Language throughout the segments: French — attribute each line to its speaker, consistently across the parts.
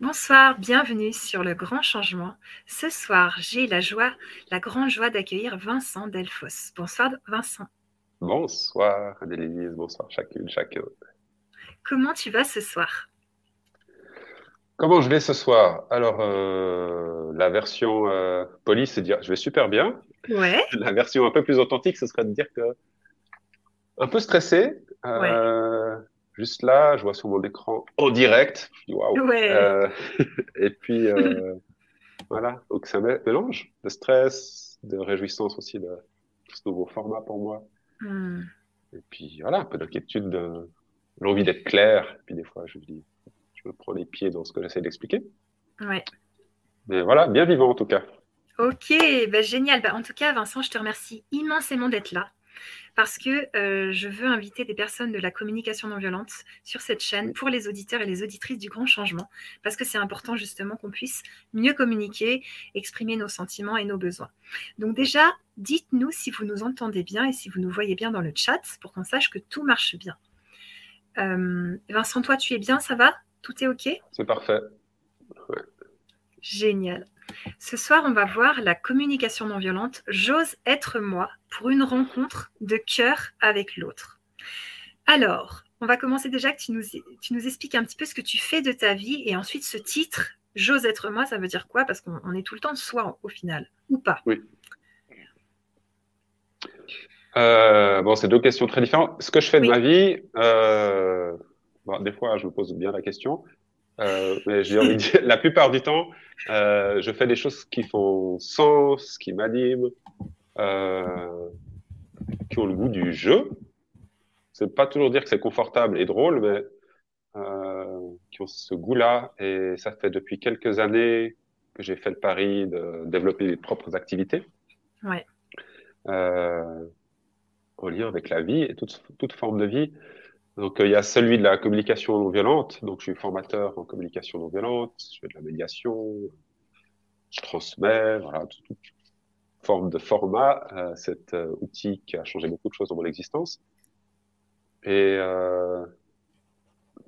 Speaker 1: Bonsoir, bienvenue sur le grand changement. Ce soir, j'ai la joie, la grande joie d'accueillir Vincent Delfos. Bonsoir Vincent.
Speaker 2: Bonsoir Adélise, bonsoir chacune, chacun.
Speaker 1: Comment tu vas ce soir?
Speaker 2: Comment je vais ce soir? Alors, euh, la version euh, polie, c'est dire je vais super bien.
Speaker 1: Ouais.
Speaker 2: La version un peu plus authentique, ce serait de dire que un peu stressé. Euh, Juste là, je vois sur mon écran en direct. Waouh.
Speaker 1: Ouais.
Speaker 2: Euh, et puis euh, voilà, donc c'est un mélange de stress, de réjouissance aussi de ce nouveau format pour moi.
Speaker 1: Hmm.
Speaker 2: Et puis voilà, un peu d'inquiétude, de l'envie d'être clair. Et puis des fois, je me dis, je me prends les pieds dans ce que j'essaie d'expliquer.
Speaker 1: Ouais.
Speaker 2: Mais voilà, bien vivant en tout cas.
Speaker 1: Ok, bah, génial. Bah, en tout cas, Vincent, je te remercie immensément d'être là parce que euh, je veux inviter des personnes de la communication non violente sur cette chaîne pour les auditeurs et les auditrices du grand changement, parce que c'est important justement qu'on puisse mieux communiquer, exprimer nos sentiments et nos besoins. Donc déjà, dites-nous si vous nous entendez bien et si vous nous voyez bien dans le chat pour qu'on sache que tout marche bien. Euh, Vincent, toi, tu es bien, ça va? Tout est OK?
Speaker 2: C'est parfait. Ouais.
Speaker 1: Génial. Ce soir, on va voir la communication non violente. J'ose être moi pour une rencontre de cœur avec l'autre. Alors, on va commencer déjà que tu nous, tu nous expliques un petit peu ce que tu fais de ta vie et ensuite ce titre, J'ose être moi, ça veut dire quoi? Parce qu'on est tout le temps soi au final, ou pas?
Speaker 2: Oui. Euh, bon, c'est deux questions très différentes. Ce que je fais
Speaker 1: Oui.
Speaker 2: de ma vie, euh, bon, des fois, je me pose bien la question. Euh, mais j'ai envie de dire, la plupart du temps, euh, je fais des choses qui font sens, qui m'animent, euh, qui ont le goût du jeu. C'est pas toujours dire que c'est confortable et drôle, mais euh, qui ont ce goût-là. Et ça fait depuis quelques années que j'ai fait le pari de développer mes propres activités.
Speaker 1: Ouais.
Speaker 2: Euh, en lien avec la vie et toute, toute forme de vie. Donc, euh, il y a celui de la communication non violente. Donc, je suis formateur en communication non violente. Je fais de la médiation. Je transmets. Voilà, toute, toute forme de format. Euh, cet euh, outil qui a changé beaucoup de choses dans mon existence. Et euh,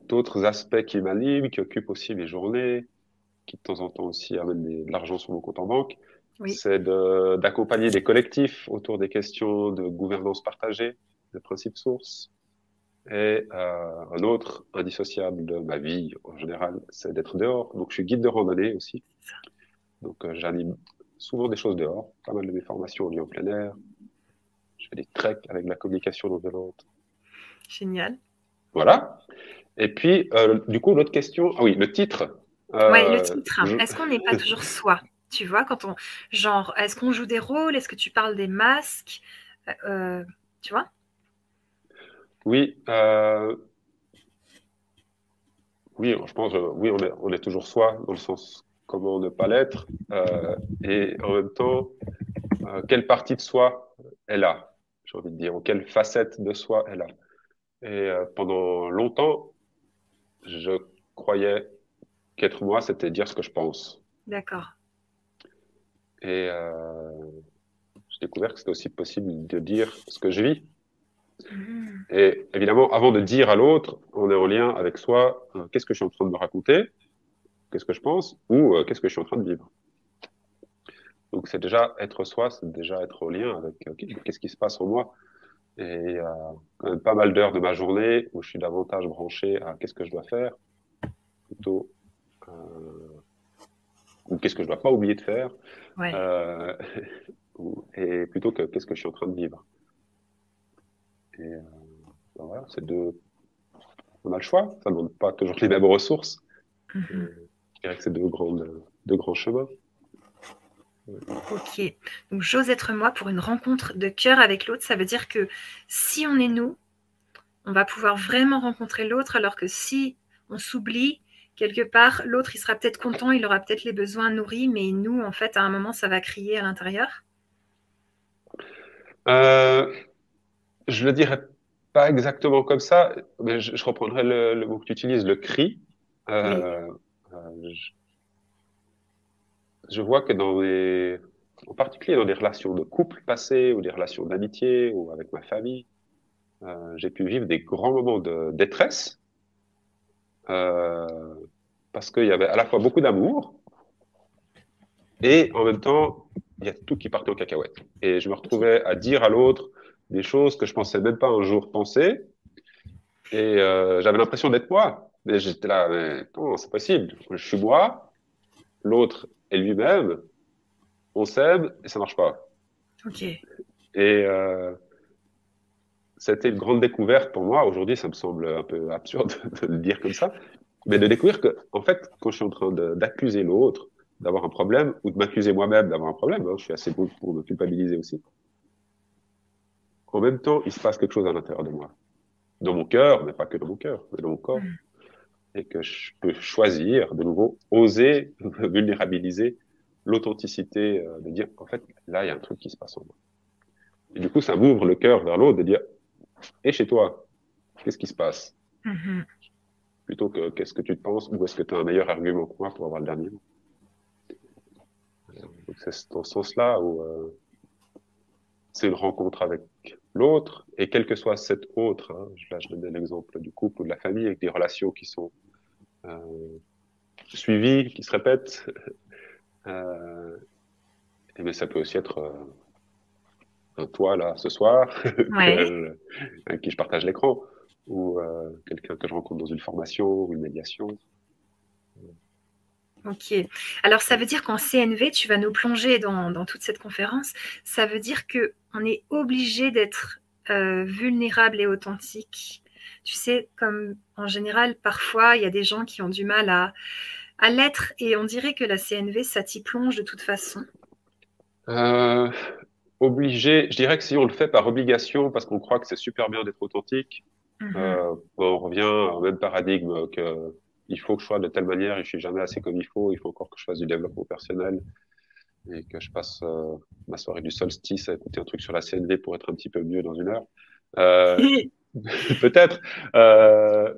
Speaker 2: d'autres aspects qui m'animent, qui occupent aussi mes journées, qui de temps en temps aussi amènent des- de l'argent sur mon compte en banque.
Speaker 1: Oui.
Speaker 2: C'est de- d'accompagner des collectifs autour des questions de gouvernance partagée, de principes sources. Et euh, un autre indissociable de ma vie en général, c'est d'être dehors. Donc je suis guide de randonnée aussi. Donc euh, j'anime souvent des choses dehors, pas mal de mes formations en vie en plein air. Je fais des treks avec la communication non violente.
Speaker 1: Génial.
Speaker 2: Voilà. Et puis, euh, du coup, l'autre question, ah oui, le titre. Euh,
Speaker 1: ouais, le titre.
Speaker 2: je-
Speaker 1: Est-ce qu'on n'est pas toujours soi? Tu vois, quand on. Genre, est-ce qu'on joue des rôles? Est-ce que tu parles des masques? Tu vois?
Speaker 2: Oui, euh, oui, je pense, euh, oui, on est, on est toujours soi, dans le sens comment ne pas l'être, euh, et en même temps, quelle partie de soi est là, j'ai envie de dire, ou quelle facette de soi est là. Et pendant longtemps, je croyais qu'être moi, c'était dire ce que je pense.
Speaker 1: D'accord.
Speaker 2: Et j'ai découvert que c'était aussi possible de dire ce que je vis.
Speaker 1: Mhm.
Speaker 2: Et évidemment, avant de dire à l'autre, on est en lien avec soi, euh, qu'est-ce que je suis en train de me raconter, qu'est-ce que je pense, ou euh, qu'est-ce que je suis en train de vivre. Donc c'est déjà être soi, c'est déjà être en lien avec euh, qu'est-ce qui se passe en moi. Et quand même pas mal d'heures de ma journée où je suis davantage branché à qu'est-ce que je dois faire, plutôt, ou qu'est-ce que je dois pas oublier de faire,
Speaker 1: Ouais.
Speaker 2: et plutôt que qu'est-ce que je suis en train de vivre. Euh, ben voilà, c'est deux. On a le choix, ça ne demande pas toujours les mêmes ressources. Je dirais que c'est deux, grandes, deux grands chemins.
Speaker 1: Ok. Donc, j'ose être moi pour une rencontre de cœur avec l'autre. Ça veut dire que si on est nous, on va pouvoir vraiment rencontrer l'autre, alors que si on s'oublie, quelque part, l'autre, il sera peut-être content, il aura peut-être les besoins nourris, mais nous, en fait, à un moment, ça va crier à l'intérieur.
Speaker 2: Euh, je le dirais pas exactement comme ça, mais je, je reprendrai le, le mot que tu utilises, le cri. Euh, euh, je, je vois que dans les, en particulier dans des relations de couple passées ou des relations d'amitié ou avec ma famille, euh, j'ai pu vivre des grands moments de détresse, euh, parce qu'il y avait à la fois beaucoup d'amour et en même temps, il y a tout qui partait en cacahuète. Et je me retrouvais à dire à l'autre des choses que je pensais même pas un jour penser. Et euh, j'avais l'impression d'être moi. Mais j'étais là, mais non, c'est possible? Je suis moi, l'autre est lui-même, on s'aime et ça marche pas.
Speaker 1: Ok.
Speaker 2: Et euh, c'était une grande découverte pour moi. Aujourd'hui, ça me semble un peu absurde de le dire comme ça, mais de découvrir que, en fait, quand je suis en train d'accuser l'autre d'avoir un problème ou de m'accuser moi-même d'avoir un problème, hein, je suis assez bon pour me culpabiliser aussi. En même temps, il se passe quelque chose à l'intérieur de moi, dans mon cœur, mais pas que dans mon cœur, mais dans mon corps, mm. et que je peux choisir de nouveau, oser vulnérabiliser l'authenticité, euh, de dire, en fait, là, il y a un truc qui se passe en moi. Et du coup, ça m'ouvre le cœur vers l'autre, de dire, et chez toi, qu'est-ce qui se passe? Mm-hmm. Plutôt que qu'est-ce que tu te penses, ou est-ce que tu as un meilleur argument que moi pour avoir le dernier mot? C'est dans ce sens-là où euh, c'est une rencontre avec l'autre, et quel que soit cet autre, hein, là je donnais l'exemple du couple ou de la famille, avec des relations qui sont euh, suivies, qui se répètent, euh, et mais ça peut aussi être euh, un toi là ce soir, avec qui je partage l'écran, ou euh, quelqu'un que je rencontre dans une formation ou une médiation.
Speaker 1: Ok. Alors, ça veut dire qu'en CNV, tu vas nous plonger dans, toute cette conférence. Ça veut dire qu'on est obligé d'être euh, vulnérable et authentique. Tu sais, comme en général, parfois, il y a des gens qui ont du mal à, à l'être et on dirait que la CNV, ça t'y plonge de toute façon.
Speaker 2: Euh, obligé, je dirais que si on le fait par obligation, parce qu'on croit que c'est super bien d'être authentique, mhm. euh, on revient au même paradigme que il faut que je sois de telle manière et je suis jamais assez comme il faut. Il faut encore que je fasse du développement personnel et que je passe euh, ma soirée du solstice à écouter un truc sur la CNV pour être un petit peu mieux dans une heure. Euh, Peut-être. Euh,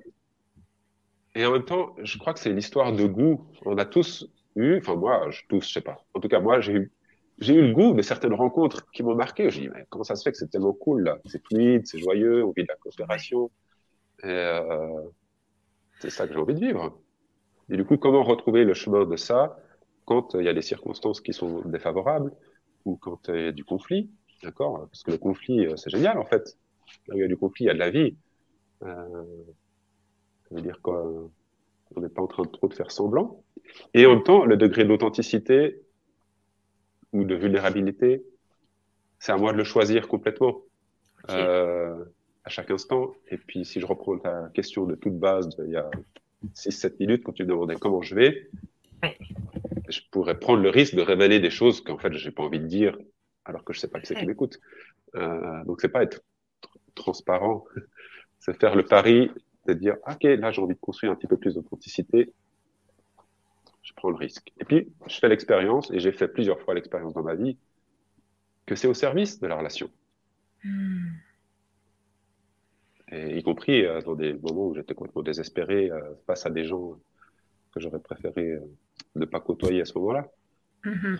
Speaker 2: et en même temps, je crois que c'est l'histoire de goût. On a tous eu, enfin moi, je, tous, je sais pas. En tout cas, moi, j'ai eu, j'ai eu le goût de certaines rencontres qui m'ont marqué. Je dis, mais comment ça se fait que c'est tellement cool là? C'est fluide, c'est joyeux, on vit de la coopération. Et, euh, c'est ça que j'ai envie de vivre. Et du coup, comment retrouver le chemin de ça? Quand il y a des circonstances qui sont défavorables ou quand il y a du conflit, d'accord? Parce que le conflit, euh, c'est génial en fait. Là où il y a du conflit, il y a de la vie. Euh, ça veut dire qu'on n'est pas en train de trop de faire semblant. Et en même temps, le degré d'authenticité ou de vulnérabilité, c'est à moi de le choisir complètement. Euh, à chaque instant. Et puis, si je reprends ta question de toute base il y a 6-7 minutes, quand tu me demandais comment je vais, je pourrais prendre le risque de révéler des choses qu'en fait, je n'ai pas envie de dire, alors que je ne sais pas qui c'est qui m'écoute. Euh, donc, c'est pas être transparent, c'est faire le pari de dire, OK, là, j'ai envie de construire un petit peu plus d'authenticité. Je prends le risque. Et puis, je fais l'expérience, et j'ai fait plusieurs fois l'expérience dans ma vie, que c'est au service de la relation. Hmm y compris euh, dans des moments où j'étais complètement désespéré euh, face à des gens que j'aurais préféré euh, ne pas côtoyer à ce moment-là.
Speaker 1: Mhm.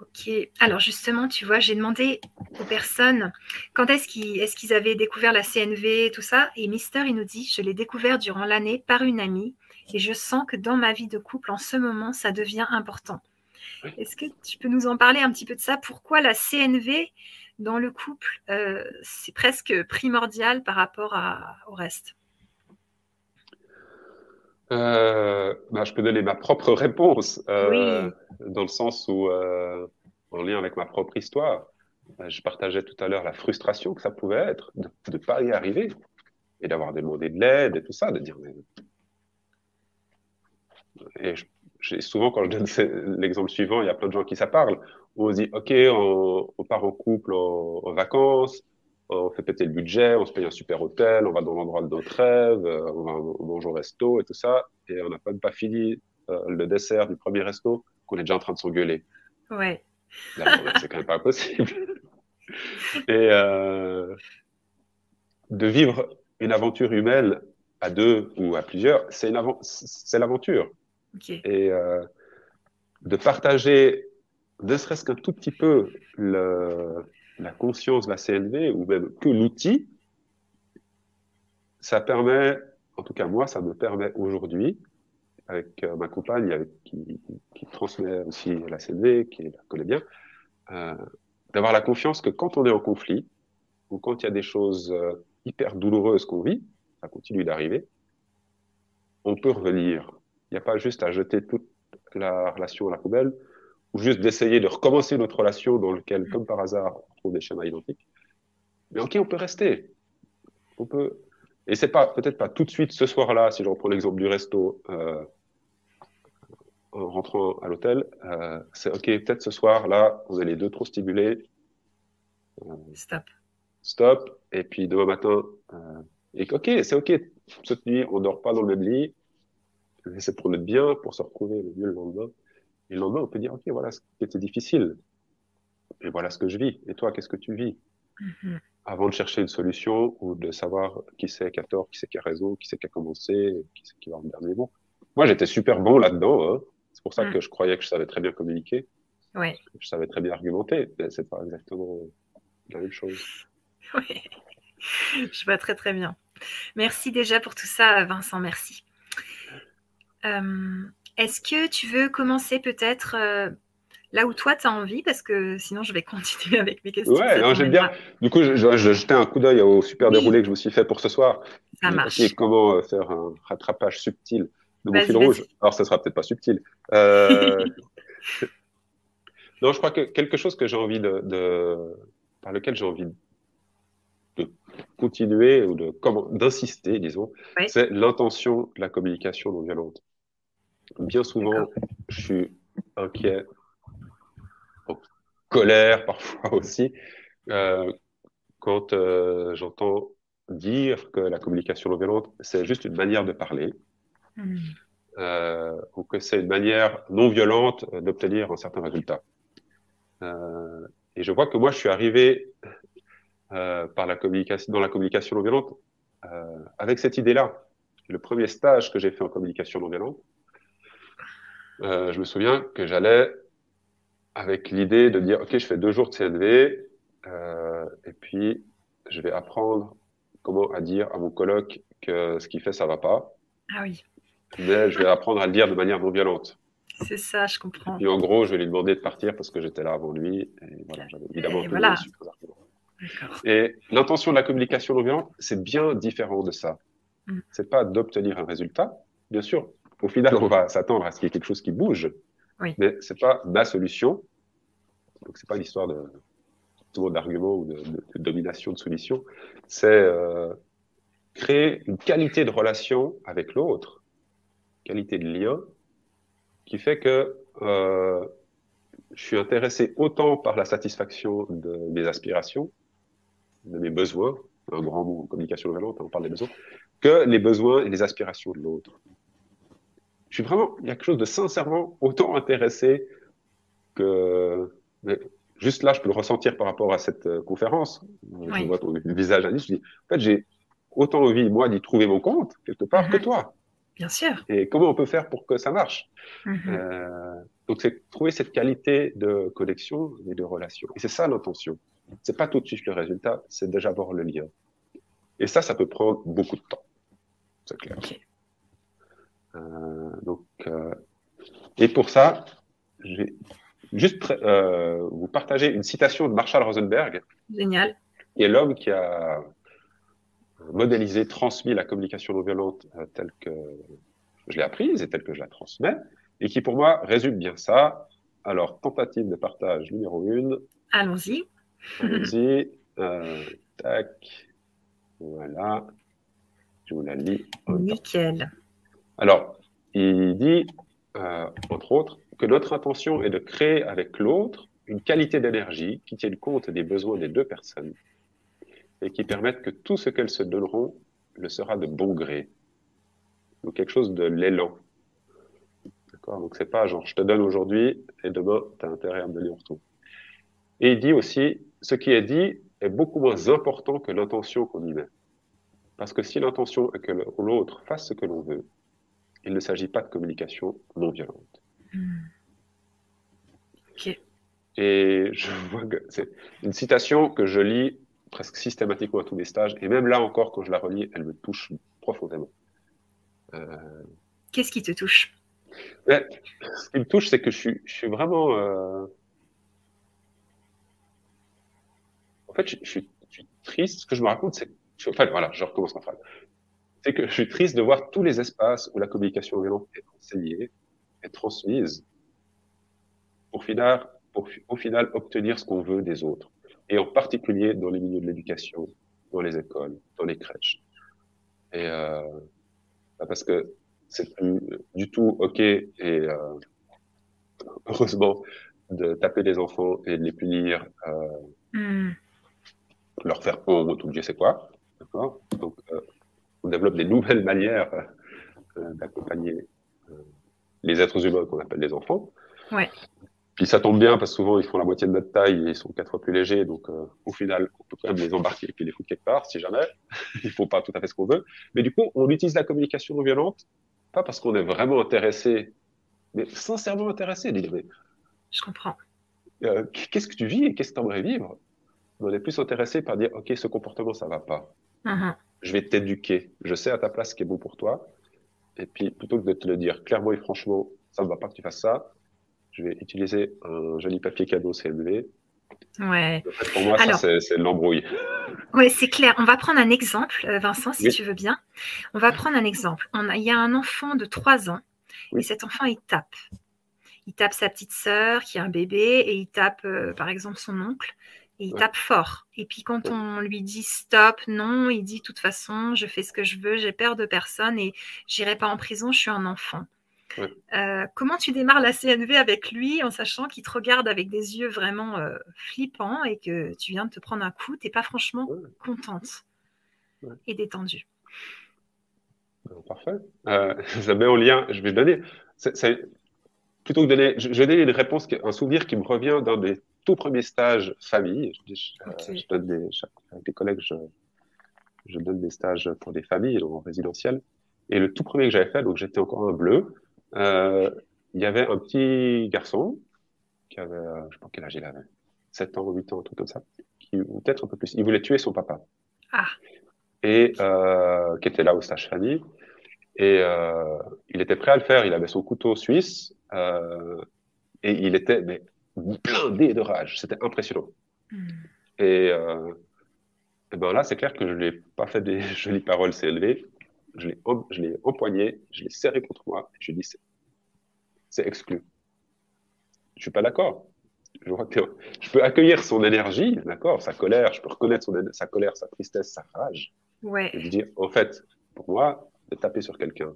Speaker 1: Ok. Alors justement, tu vois, j'ai demandé aux personnes quand est-ce qu'ils est avaient découvert la CNV et tout ça. Et Mister, il nous dit, je l'ai découvert durant l'année par une amie et je sens que dans ma vie de couple, en ce moment, ça devient important. Est-ce que tu peux nous en parler un petit peu de ça? Pourquoi la CNV dans le couple, euh, c'est presque primordial par rapport au reste?
Speaker 2: Euh, bah, Je peux donner ma propre réponse, euh, dans le sens où, en lien avec ma propre histoire, je partageais tout à l'heure la frustration que ça pouvait être de ne pas y arriver et d'avoir demandé de l'aide et tout ça, de dire mais... Et souvent, quand je donne l'exemple suivant, il y a plein de gens qui ça parle on se dit, OK, on, part en couple en, vacances, on fait péter le budget, on se paye un super hôtel, on va dans l'endroit de notre rêve, euh, on, va, on mange au resto et tout ça, et on n'a même pas fini euh, le dessert du premier resto qu'on est déjà en train de s'engueuler.
Speaker 1: Ouais.
Speaker 2: c'est quand même pas possible. et euh, de vivre une aventure humaine à deux ou à plusieurs, c'est l'aventure. Et de partager ne serait-ce qu'un tout petit peu la conscience la CNV ou même que l'outil, ça permet en tout cas moi, ça me permet aujourd'hui, avec euh, ma compagne qui, transmet aussi la CNV, qui la connaît bien, euh, d'avoir la confiance que quand on est en conflit, ou quand il y a des choses euh, hyper douloureuses qu'on vit, ça continue d'arriver, on peut revenir. Il n'y a pas juste à jeter toute la relation à la poubelle, ou juste d'essayer de recommencer notre relation dans laquelle, comme par hasard, on trouve des schémas identiques. Mais ok, on peut rester. On peut. Et c'est pas peut-être pas tout de suite ce soir-là, si je reprends l'exemple du resto, euh, en rentrant à l'hôtel, euh, c'est ok, peut-être ce soir-là, on est les deux trop stimulés.
Speaker 1: Euh, stop.
Speaker 2: Stop. Et puis demain matin, et ok, c'est ok. Cette nuit, on dort pas dans le même lit. C'est pour notre bien, pour se retrouver le mieux le lendemain. Et le lendemain, on peut dire, OK, voilà ce qui était difficile. Et voilà ce que je vis. Et toi, qu'est-ce que tu vis? Mm-hmm. Avant de chercher une solution ou de savoir qui c'est qui a tort, qui c'est qui a raison, qui c'est qui a commencé, qui c'est qui va en dernier mot. Moi, j'étais super bon là-dedans. Hein. C'est pour ça mm. que je croyais que je savais très bien communiquer.
Speaker 1: Ouais.
Speaker 2: Je savais très bien argumenter. Mais c'est pas exactement la même chose.
Speaker 1: Oui. Je vois très très bien. Merci déjà pour tout ça, Vincent. Merci. Euh, est-ce que tu veux commencer peut-être euh, là où toi tu as envie? Parce que sinon, je vais continuer avec mes questions.
Speaker 2: Ouais, j'aime bien. Du coup, je, je, jetais un coup d'œil au super déroulé que je me suis fait pour ce soir.
Speaker 1: Ça marche.
Speaker 2: Et comment euh, faire un rattrapage subtil de mon fil rouge. Alors, ça sera peut-être pas subtil. Euh... non, je crois que quelque chose que j'ai envie de, de, par lequel j'ai envie de continuer ou de comment d'insister, disons, c'est l'intention de la communication non violente. Bien souvent, je suis inquiet, en colère parfois aussi, euh, quand euh, j'entends dire que la communication non violente, c'est juste une manière de parler, hmm. euh, ou que c'est une manière non violente d'obtenir un certain résultat. et je vois que moi, je suis arrivé par la communication, dans la communication non violente avec cette idée-là. Le premier stage que j'ai fait en communication non violente, euh, je me souviens que j'allais avec l'idée de dire, OK, je fais deux jours de CNV, euh, et puis je vais apprendre comment à dire à mon coloc que ce qu'il fait, ça va pas.
Speaker 1: Ah oui.
Speaker 2: Mais je vais apprendre à le dire de manière non violente.
Speaker 1: C'est ça, je comprends.
Speaker 2: Et en gros, je vais lui demander de partir parce que j'étais là avant lui. Et voilà, j'avais évidemment
Speaker 1: et voilà.
Speaker 2: Et l'intention de la communication non violente, c'est bien différent de ça. Mm. C'est pas d'obtenir un résultat. Bien sûr, au final, on va s'attendre à ce qu'il y ait quelque chose qui bouge.
Speaker 1: Oui.
Speaker 2: Mais c'est pas ma solution. Donc, c'est pas une histoire de d'argument ou de, domination de solution. C'est euh, créer une qualité de relation avec l'autre, qualité de lien, qui fait que euh, je suis intéressé autant par la satisfaction de mes aspirations, de mes besoins, un grand mot en communication violente, on parle des besoins, que les besoins et les aspirations de l'autre je suis vraiment, il y a quelque chose de sincèrement autant intéressé que. Mais juste là, je peux le ressentir par rapport à cette euh, conférence. Je vois ton visage à je dis, en fait, j'ai autant envie, moi, d'y trouver mon compte, quelque part, que toi.
Speaker 1: Bien sûr.
Speaker 2: Et comment on peut faire pour que ça marche?
Speaker 1: Mhm.
Speaker 2: euh, Donc, c'est trouver cette qualité de connexion et de relation. Et c'est ça l'intention. C'est pas tout de suite le résultat, c'est déjà voir le lien. Et ça, ça peut prendre beaucoup de temps. C'est clair. Euh, donc, euh, et pour ça, j'ai juste euh, vous partager une citation de Marshall Rosenberg.
Speaker 1: Génial.
Speaker 2: Qui est l'homme qui a modélisé, transmis la communication non violente telle que je l'ai apprise et telle que je la transmets, et qui pour moi résume bien ça. Alors, tentative de partage numéro une.
Speaker 1: Allons-y.
Speaker 2: Allons-y. tac. Voilà. Je vous la lis.
Speaker 1: Nickel.
Speaker 2: Alors, il dit, euh, entre autres, que notre intention est de créer avec l'autre une qualité d'énergie qui tienne compte des besoins des deux personnes et qui permette que tout ce qu'elles se donneront le sera de bon gré. Donc quelque chose de l'élan. D'accord? Donc c'est pas genre je te donne aujourd'hui et demain tu as intérêt à me donner en retour. Et il dit aussi ce qui est dit est beaucoup moins important que l'intention qu'on y met. Parce que si l'intention est que l'autre fasse ce que l'on veut, il ne s'agit pas de communication non violente.
Speaker 1: Hmm.
Speaker 2: Et je vois que c'est une citation que je lis presque systématiquement à tous les stages, et même là encore, quand je la relis, elle me touche profondément.
Speaker 1: Qu'est-ce qui te touche?
Speaker 2: Ce qui me touche, c'est que je suis, je suis vraiment. En fait, je, suis, triste. Ce que je me raconte, c'est. Enfin, voilà, je recommence ma phrase. C'est que je suis triste de voir tous les espaces où la communication violente est enseignée, est transmise, pour, finir, pour au final obtenir ce qu'on veut des autres. Et en particulier dans les milieux de l'éducation, dans les écoles, dans les crèches. Et euh, bah, parce que c'est plus du tout OK et euh, heureusement de taper les enfants et de les punir, euh, mm. leur faire honte ou Dieu sait quoi. D'accord? Donc, on développe des nouvelles manières euh, d'accompagner euh, les êtres humains qu'on appelle les enfants.
Speaker 1: Ouais.
Speaker 2: Puis ça tombe bien parce que souvent ils font la moitié de notre taille et ils sont quatre fois plus légers, donc euh, au final on peut quand même les embarquer et puis les foutre quelque part si jamais. ils font pas tout à fait ce qu'on veut. Mais du coup on utilise la communication non violente pas parce qu'on est vraiment intéressé, mais sincèrement intéressé. Mais,
Speaker 1: Je comprends.
Speaker 2: Euh, qu'est-ce que tu vis et qu'est-ce que tu aimerais vivre? On est plus intéressé par dire ok ce comportement ça va pas. Uh-huh. Je vais t'éduquer. Je sais à ta place ce qui est bon pour toi. Et puis plutôt que de te le dire clairement et franchement ça ne va pas que tu fasses ça je vais utiliser un joli papier cadeau CMV.
Speaker 1: Ouais.
Speaker 2: pour moi, ça, c'est l'embrouille.
Speaker 1: Oui, c'est clair. On va prendre un exemple, euh, Vincent, si tu veux bien. On va prendre un exemple. On a, il y a un enfant de 3 ans et cet enfant, il tape. Il tape sa petite sœur qui a un bébé et il tape, euh, par exemple, son oncle. Et il tape fort. Et puis quand on lui dit stop, non, il dit de toute façon, je fais ce que je veux, j'ai peur de personne et j'irai pas en prison, je suis un enfant. Euh, comment tu démarres la CNV avec lui en sachant qu'il te regarde avec des yeux vraiment euh, flippants et que tu viens de te prendre un coup, tu n'es pas franchement contente et détendue?
Speaker 2: Parfait. Euh, ça met en lien, je vais donner, plutôt que donner, je, vais donner une réponse, un souvenir qui me revient d'un des tout premiers stages famille. Je, donne des, avec des collègues, je, je donne des stages pour des familles en résidentiel. Et le tout premier que j'avais fait, donc j'étais encore un bleu, euh, il y avait un petit garçon qui avait, euh, je sais pas quel âge il avait, 7 ans, 8 ans, tout comme ça, qui, ou peut-être un peu plus. Il voulait tuer son papa.
Speaker 1: Ah.
Speaker 2: Et euh, qui était là au stage famille. Et euh, il était prêt à le faire. Il avait son couteau suisse euh, et il était mais, blindé de rage. C'était impressionnant. Hmm. Et, euh, et, ben là, c'est clair que je l'ai pas fait des jolies paroles CLV je l'ai empoigné, je l'ai serré contre moi, et je lui ai dit, c'est exclu. Je suis pas d'accord. Je, je peux accueillir son énergie, d'accord, sa colère, je peux reconnaître son, sa colère, sa tristesse, sa rage.
Speaker 1: Ouais.
Speaker 2: Et je dis, en fait, pour moi, de taper sur quelqu'un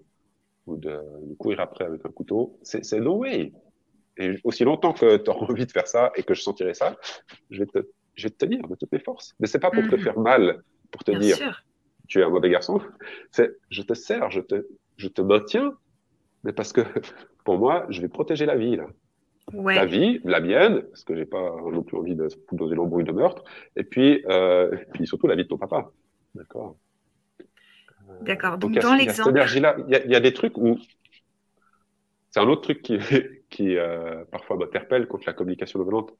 Speaker 2: ou de, courir après avec un couteau, c'est no way. Et aussi longtemps que tu auras envie de faire ça et que je sentirai ça, je vais te, je vais te tenir de toutes mes forces. Mais c'est pas pour te mhm. faire mal, pour te Bien dire, sûr tu es un mauvais garçon. C'est, je te sers, je te, je te maintiens, mais parce que pour moi, je vais protéger la vie, là. La vie, la mienne, parce que j'ai pas non plus envie de poser l'embrouille de meurtre, et puis, euh, et puis surtout la vie de ton papa. D'accord.
Speaker 1: D'accord. Donc, dans l'exemple.
Speaker 2: Il y, a des trucs où. C'est un autre truc qui, qui euh, parfois m'interpelle contre la communication non violente.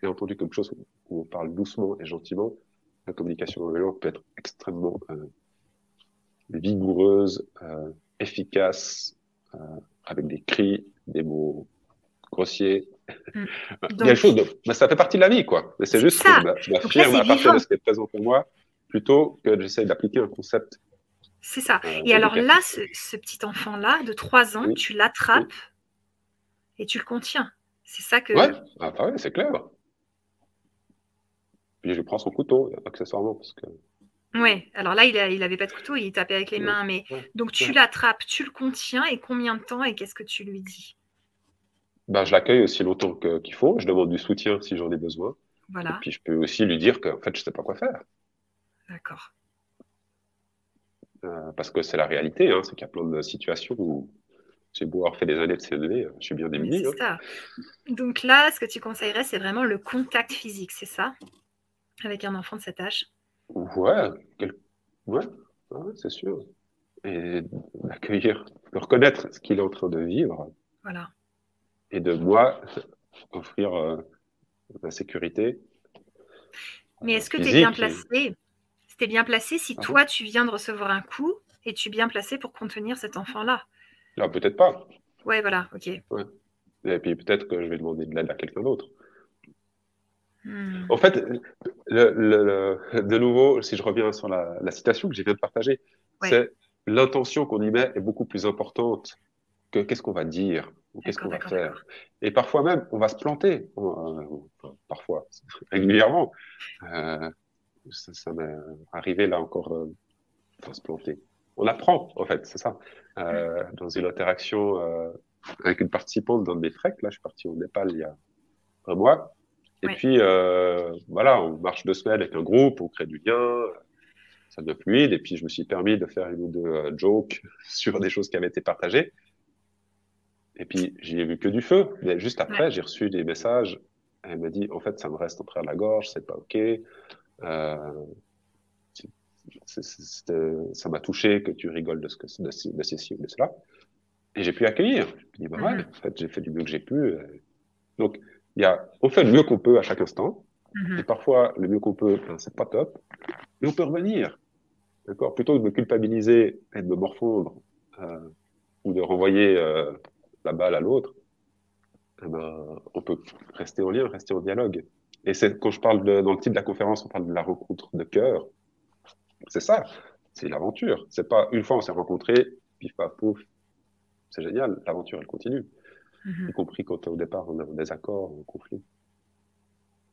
Speaker 2: J'ai entendu quelque chose où on parle doucement et gentiment la communication non violente peut être extrêmement euh, vigoureuse, euh, efficace, euh, avec des cris, des mots grossiers. Mm. Il y a chose mais ça fait partie de la vie, quoi. Mais c'est juste que je m'affirme à partir de ce qui est présent pour moi, plutôt que j'essaie d'appliquer un concept.
Speaker 1: C'est ça. et alors là, ce, petit enfant-là, de 3 ans, tu l'attrapes et tu le contiens. C'est ça que.
Speaker 2: Ouais, ah, bah ouais c'est clair je prends son couteau, accessoirement, parce que.
Speaker 1: Oui, alors là, il n'avait pas de couteau, il tapait avec les mains, mais donc tu l'attrapes, tu le contiens, et combien de temps, et qu'est-ce que tu lui dis?
Speaker 2: Ben, Je l'accueille aussi longtemps qu'il faut, je demande du soutien si j'en ai besoin.
Speaker 1: Voilà.
Speaker 2: Et puis je peux aussi lui dire qu'en fait, je ne sais pas quoi faire.
Speaker 1: D'accord.
Speaker 2: Euh, parce que c'est la réalité, hein, c'est qu'il y a plein de situations où j'ai beau avoir fait des années de CNV, je suis bien démuni.
Speaker 1: C'est hein. ça. Donc là, ce que tu conseillerais, c'est vraiment le contact physique, c'est ça? Avec un enfant de cet âge?
Speaker 2: Ouais, ouais, c'est sûr. Et d'accueillir, de reconnaître ce qu'il est en train de vivre.
Speaker 1: Voilà.
Speaker 2: Et de moi offrir euh, la sécurité.
Speaker 1: Mais est-ce que tu es bien placé C'était bien placé si toi tu viens de recevoir un coup Es-tu bien placé pour contenir cet enfant-là
Speaker 2: Là, peut-être pas.
Speaker 1: Ouais, voilà, ok.
Speaker 2: Et puis peut-être que je vais demander de l'aide à quelqu'un d'autre.
Speaker 1: Hmm.
Speaker 2: En fait, le, le- le- de nouveau, si je reviens sur la, la citation que j'ai viens de partager,
Speaker 1: Ouais.
Speaker 2: c'est l'intention qu'on y met est beaucoup plus importante que qu'est-ce qu'on va dire ou qu'est-ce qu'on va faire. Et parfois même, on va se planter. Euh, parfois, régulièrement. Euh, ça, m'est arrivé là encore, euh, enfin, se planter. On apprend, en fait, c'est ça. Euh, dans une interaction euh, avec une participante d'un de mes treks, là, je suis parti au Népal il y a un mois. Et
Speaker 1: Ouais.
Speaker 2: puis, euh, voilà, on marche deux semaines avec un groupe, on crée du lien, ça devient fluide. Et puis, je me suis permis de faire une ou deux jokes sur des choses qui avaient été partagées. Et puis, j'y ai vu que du feu. Mais juste après,
Speaker 1: Ouais.
Speaker 2: j'ai reçu des messages. Elle m'a dit, en fait, ça me reste en travers de la gorge, c'est pas OK. Euh, c'est- c'est- c'était- ça m'a touché que tu rigoles de, ce que, de, ci- de ceci ou de cela. Et j'ai pu accueillir. Je dis, bah
Speaker 1: Mhm.
Speaker 2: en fait, j'ai fait du mieux que j'ai pu. euh. Donc, il y a, on fait le mieux qu'on peut à chaque instant.
Speaker 1: Mhm.
Speaker 2: Et parfois, le mieux qu'on peut, ben, c'est pas top. Mais on peut revenir. D'accord? Plutôt que de me culpabiliser et de me morfondre, euh, ou de renvoyer euh, la balle à l'autre, eh ben, on peut rester en lien, rester en dialogue. Et c'est quand je parle de, dans le titre de la conférence, on parle de la rencontre de cœur. C'est ça, c'est l'aventure. C'est pas une fois on s'est rencontrés, pif paf pouf, c'est génial. L'aventure elle continue,
Speaker 1: Mhm.
Speaker 2: y compris quand au départ on a un désaccord, un conflit.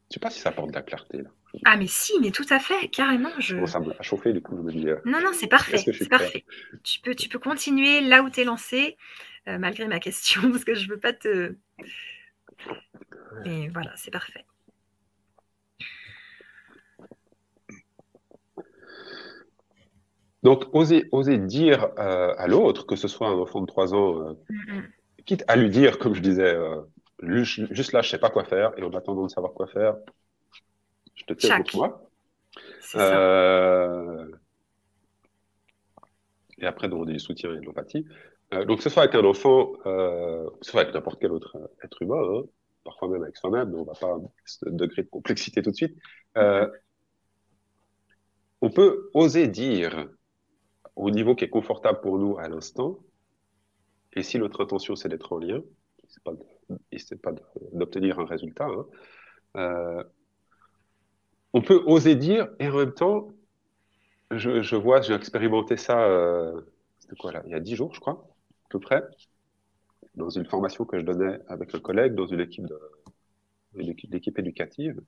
Speaker 2: Je sais pas si ça apporte de la clarté là.
Speaker 1: Ah, mais si, mais tout à fait, carrément. Je...
Speaker 2: Bon, ça me a chauffé, du coup je me dis. euh,
Speaker 1: Non, non, c'est parfait. Parfait. Tu peux, tu peux continuer là où tu es lancé, euh, malgré ma question, parce que je veux pas te. Mais voilà, c'est parfait.
Speaker 2: Donc oser, oser dire euh, à l'autre, que ce soit un enfant de 3 ans, euh, quitte à lui dire, comme je disais, euh, juste là je sais pas quoi faire, et en attendant de savoir quoi faire, je te tiens contre moi. Euh, Et après, demander du soutien et de l'empathie. Euh, donc, que ce soit avec un enfant, euh, que ce soit avec n'importe quel autre être humain, hein, parfois même avec soi-même, mais on va pas ce degré de complexité tout de suite. Euh, on peut oser dire au niveau qui est confortable pour nous à l'instant, et si notre intention c'est d'être en lien, c'est pas, de- pas d'obtenir un résultat, hein, euh, on peut oser dire et en même temps, je, je vois, j'ai expérimenté ça, euh, quoi là, il y a dix jours, je crois, à peu près, dans une formation que je donnais avec un collègue dans une équipe de, une équipe, éducative.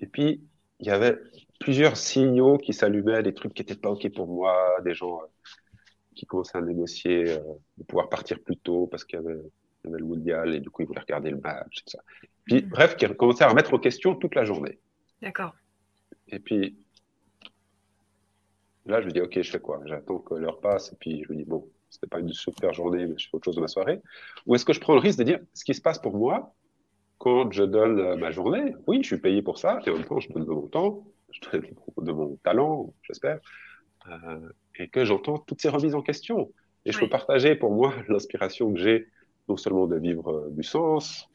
Speaker 2: Et puis, il y avait plusieurs signaux qui s'allumaient, des trucs qui n'étaient pas OK pour moi, des gens euh, qui commençaient à négocier euh, de pouvoir partir plus tôt parce qu'il y avait, il y avait le mondial et du coup, ils voulaient regarder le match, et tout ça. Puis,
Speaker 1: Mhm.
Speaker 2: bref, qui commençaient à remettre en question toute la journée.
Speaker 1: D'accord.
Speaker 2: Et puis, là, je me dis, OK, je fais quoi? J'attends que l'heure passe, et puis je me dis, bon, c'était pas une super journée, mais je fais autre chose de ma soirée. Ou est-ce que je prends le risque de dire, ce qui se passe pour moi, quand je donne euh, ma journée, oui, je suis payé pour ça, et en même temps, je donne de mon temps, je donne de mon talent, j'espère, euh, et que j'entends toutes ces remises en question. Et je
Speaker 1: Oui.
Speaker 2: peux partager pour moi l'inspiration que j'ai, non seulement de vivre euh, du sens,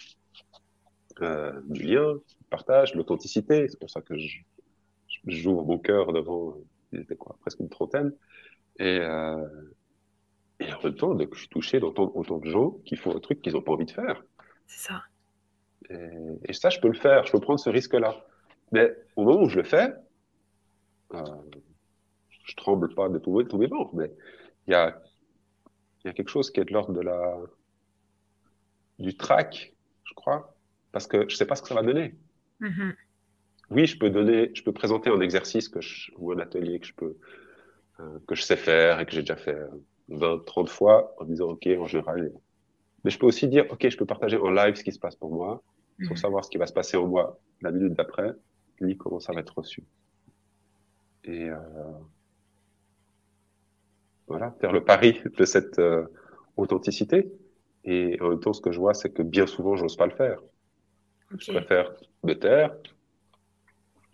Speaker 2: euh, du lien, du partage, l'authenticité. C'est pour ça que j'ouvre mon cœur devant, il était quoi, presque une trentaine. Et, euh, et en même temps, je suis touché d'entendre autant de gens qui font un truc qu'ils n'ont pas envie de faire.
Speaker 1: C'est ça.
Speaker 2: Et, et ça, je peux le faire, je peux prendre ce risque-là. Mais au moment où je le fais, euh, je tremble pas de tous tous mes membres, mais il y a, il y a quelque chose qui est de l'ordre de la, du trac, je crois, parce que je sais pas ce que ça va donner.
Speaker 1: Mhm.
Speaker 2: Oui, je peux donner, je peux présenter un exercice que je, ou un atelier que je peux, euh, que je sais faire et que j'ai déjà fait euh, 20, 30 fois en disant, OK, en général. Mais je peux aussi dire, OK, je peux partager en live ce qui se passe pour moi, sans
Speaker 1: Mhm.
Speaker 2: savoir ce qui va se passer en moi la minute d'après, ni comment ça va être reçu. Et euh, voilà, faire le pari de cette euh, authenticité. Et en même temps, ce que je vois, c'est que bien souvent, j'ose pas le faire. Je préfère me taire.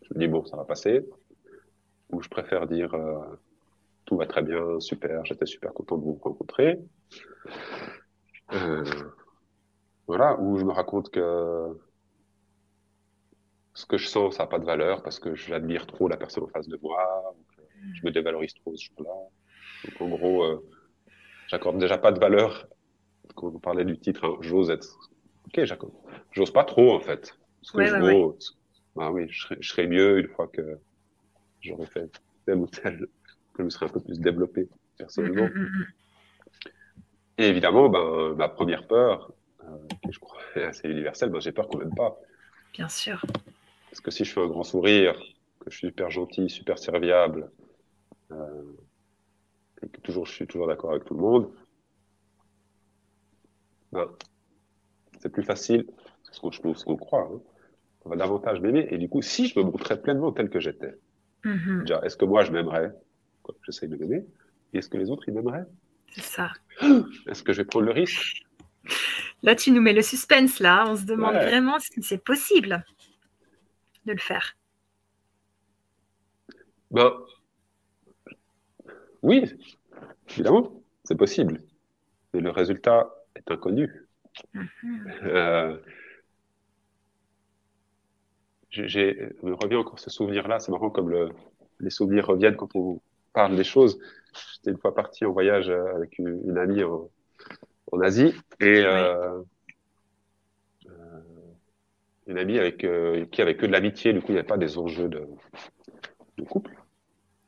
Speaker 2: Je me dis, bon, ça va passer. Ou je préfère dire, euh, tout va très bien, super, j'étais super content de vous rencontrer. Euh, voilà, ou je me raconte que ce que je sens, ça n'a pas de valeur parce que j'admire trop la personne en face de moi, ou que je me dévalorise trop ce jour-là. Donc, en gros, euh, j'accorde déjà pas de valeur. Quand on parlait du titre, hein, j'ose être. Ok, j'accorde. J'ose pas trop, en fait. Ce que je ouais, bah oui, je serais, je serais, mieux une fois que j'aurais fait tel ou tel, que je me serais un peu plus développé personnellement. Et évidemment, ben, ma première peur, euh, je crois assez universelle, ben, j'ai peur qu'on m'aime pas.
Speaker 1: Bien sûr.
Speaker 2: Parce que si je fais un grand sourire, que je suis super gentil, super serviable, euh, et que toujours, je suis toujours d'accord avec tout le monde, ben, c'est plus facile, c'est ce qu'on croit, hein. on va davantage m'aimer. Et du coup, si je me montrais pleinement tel que j'étais, mm-hmm. est-ce que moi je m'aimerais? J'essaie de m'aimer. Et est-ce que les autres, ils m'aimeraient?
Speaker 1: C'est ça.
Speaker 2: Est-ce que je vais prendre le risque?
Speaker 1: Là, tu nous mets le suspense, là. On se demande vraiment si c'est possible de le faire.
Speaker 2: Ben, oui, évidemment, c'est possible. Mais le résultat est inconnu. Mhm. Euh, j'ai, me revient encore ce souvenir-là. C'est marrant comme le, les souvenirs reviennent quand on parle des choses. J'étais une fois parti en voyage euh, avec une, amie en, Asie et euh, euh, une amie avec qui avait que de l'amitié. Du coup, il n'y avait pas des enjeux de, de couple.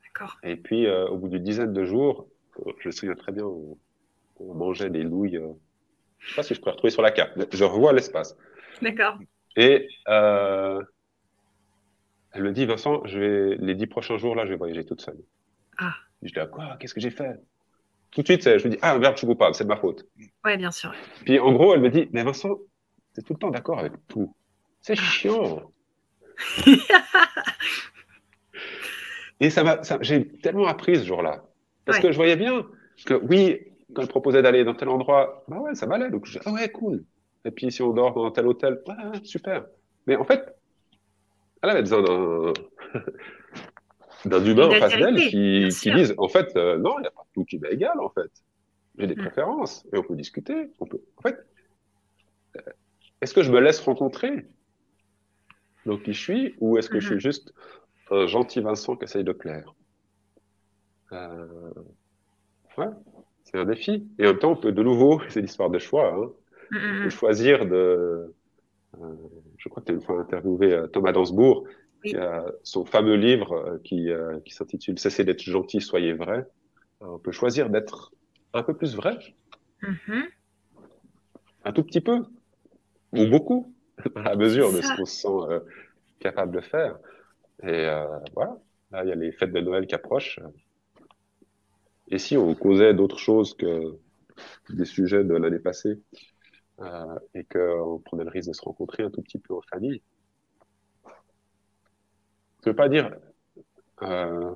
Speaker 1: D'accord.
Speaker 2: Et puis, au bout d'une dizaine de jours, je me souviens très bien, on, mangeait des nouilles. je ne sais pas si je peux retrouver sur la carte. Je revois l'espace.
Speaker 1: D'accord.
Speaker 2: Et elle me dit, Vincent, je vais, les dix prochains jours, là, je vais voyager toute seule.
Speaker 1: Ah.
Speaker 2: Je dis, ah, quoi Qu'est-ce que j'ai fait? Tout de suite, je me dis, ah merde, je suis coupable, c'est de ma faute.
Speaker 1: Oui, bien sûr.
Speaker 2: Puis en gros, elle me dit, mais Vincent, tu es tout le temps d'accord avec tout. C'est chiant. Et ça m'a, j'ai tellement appris ce jour-là. Parce que je voyais bien que oui, quand elle proposait d'aller dans tel endroit, bah ouais, ça m'allait. Donc je dis, ah ouais, cool. Et puis si on dort dans tel hôtel, ouais, super. Mais en fait, elle avait besoin d'un d'un humain en face d'elle qui, qui disent en fait euh, non il n'y a pas tout qui m'est égal en fait j'ai des mm. préférences et on peut discuter on peut en fait euh, est-ce que je me laisse rencontrer? Donc qui je suis ou est-ce que je suis mm-hmm. juste un gentil Vincent qui essaye de plaire? Euh, ouais c'est un défi et en même temps on peut de nouveau c'est l'histoire de choix hein, on mm-hmm. choisir de je crois que tu as une fois interviewé Thomas Dansbourg qui a son fameux livre euh, qui, euh, qui s'intitule Cessez d'être gentil, soyez vrai. Euh, on peut choisir d'être un peu plus vrai. Mm-hmm. Un tout petit peu. Ou beaucoup, à la mesure de ce qu'on se sent capable de faire. Et voilà. Là, il y a les fêtes de Noël qui approchent. Et si on causait d'autres choses que des sujets de l'année passée euh, et qu'on prenait le risque de se rencontrer un tout petit peu en famille, ne veux pas dire euh,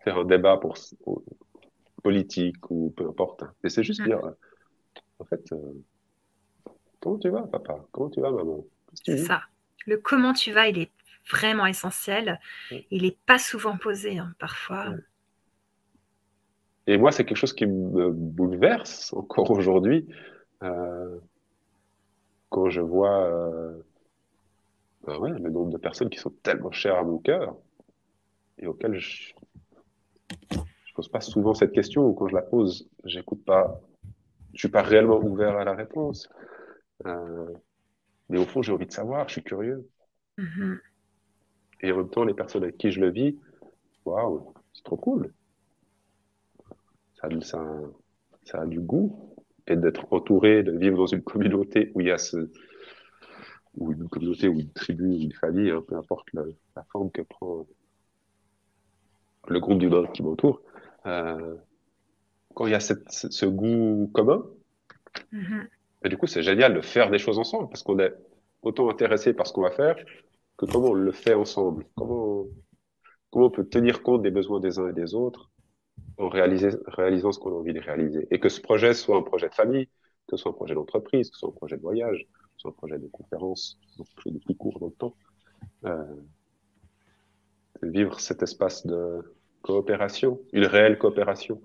Speaker 2: faire un débat pour, politique ou peu importe, hein. mais c'est juste dire, en fait, euh, comment tu vas, papa? Comment tu vas, maman?
Speaker 1: C'est ça. Le comment tu vas, il est vraiment essentiel. Il n'est pas souvent posé, hein, parfois.
Speaker 2: Et moi, c'est quelque chose qui me bouleverse encore aujourd'hui. Euh, quand je vois ben ouais, le nombre de personnes qui sont tellement chères à mon cœur et auxquelles je ne pose pas souvent cette question ou quand je la pose, j'écoute pas, je suis pas réellement ouvert à la réponse. Euh, mais au fond, j'ai envie de savoir, je suis curieux. Mm-hmm. Et en même temps, les personnes avec qui je le vis, waouh, c'est trop cool. Ça, ça, ça a du goût. Et d'être entouré, de vivre dans une communauté où il y a ce, ou une communauté, ou une tribu, ou une famille, hein, peu importe la, forme que prend le groupe d'humains qui m'entoure, euh, quand il y a cette, ce goût commun, mm-hmm. et du coup, c'est génial de faire des choses ensemble parce qu'on est autant intéressé par ce qu'on va faire que comment on le fait ensemble. Comment, comment on peut tenir compte des besoins des uns et des autres en réalisant ce qu'on a envie de réaliser. Et que ce projet soit un projet de famille, que ce soit un projet d'entreprise, que ce soit un projet de voyage, sur un projet de conférence, donc quelque chose de plus court dans le temps, euh, vivre cet espace de coopération, une réelle coopération,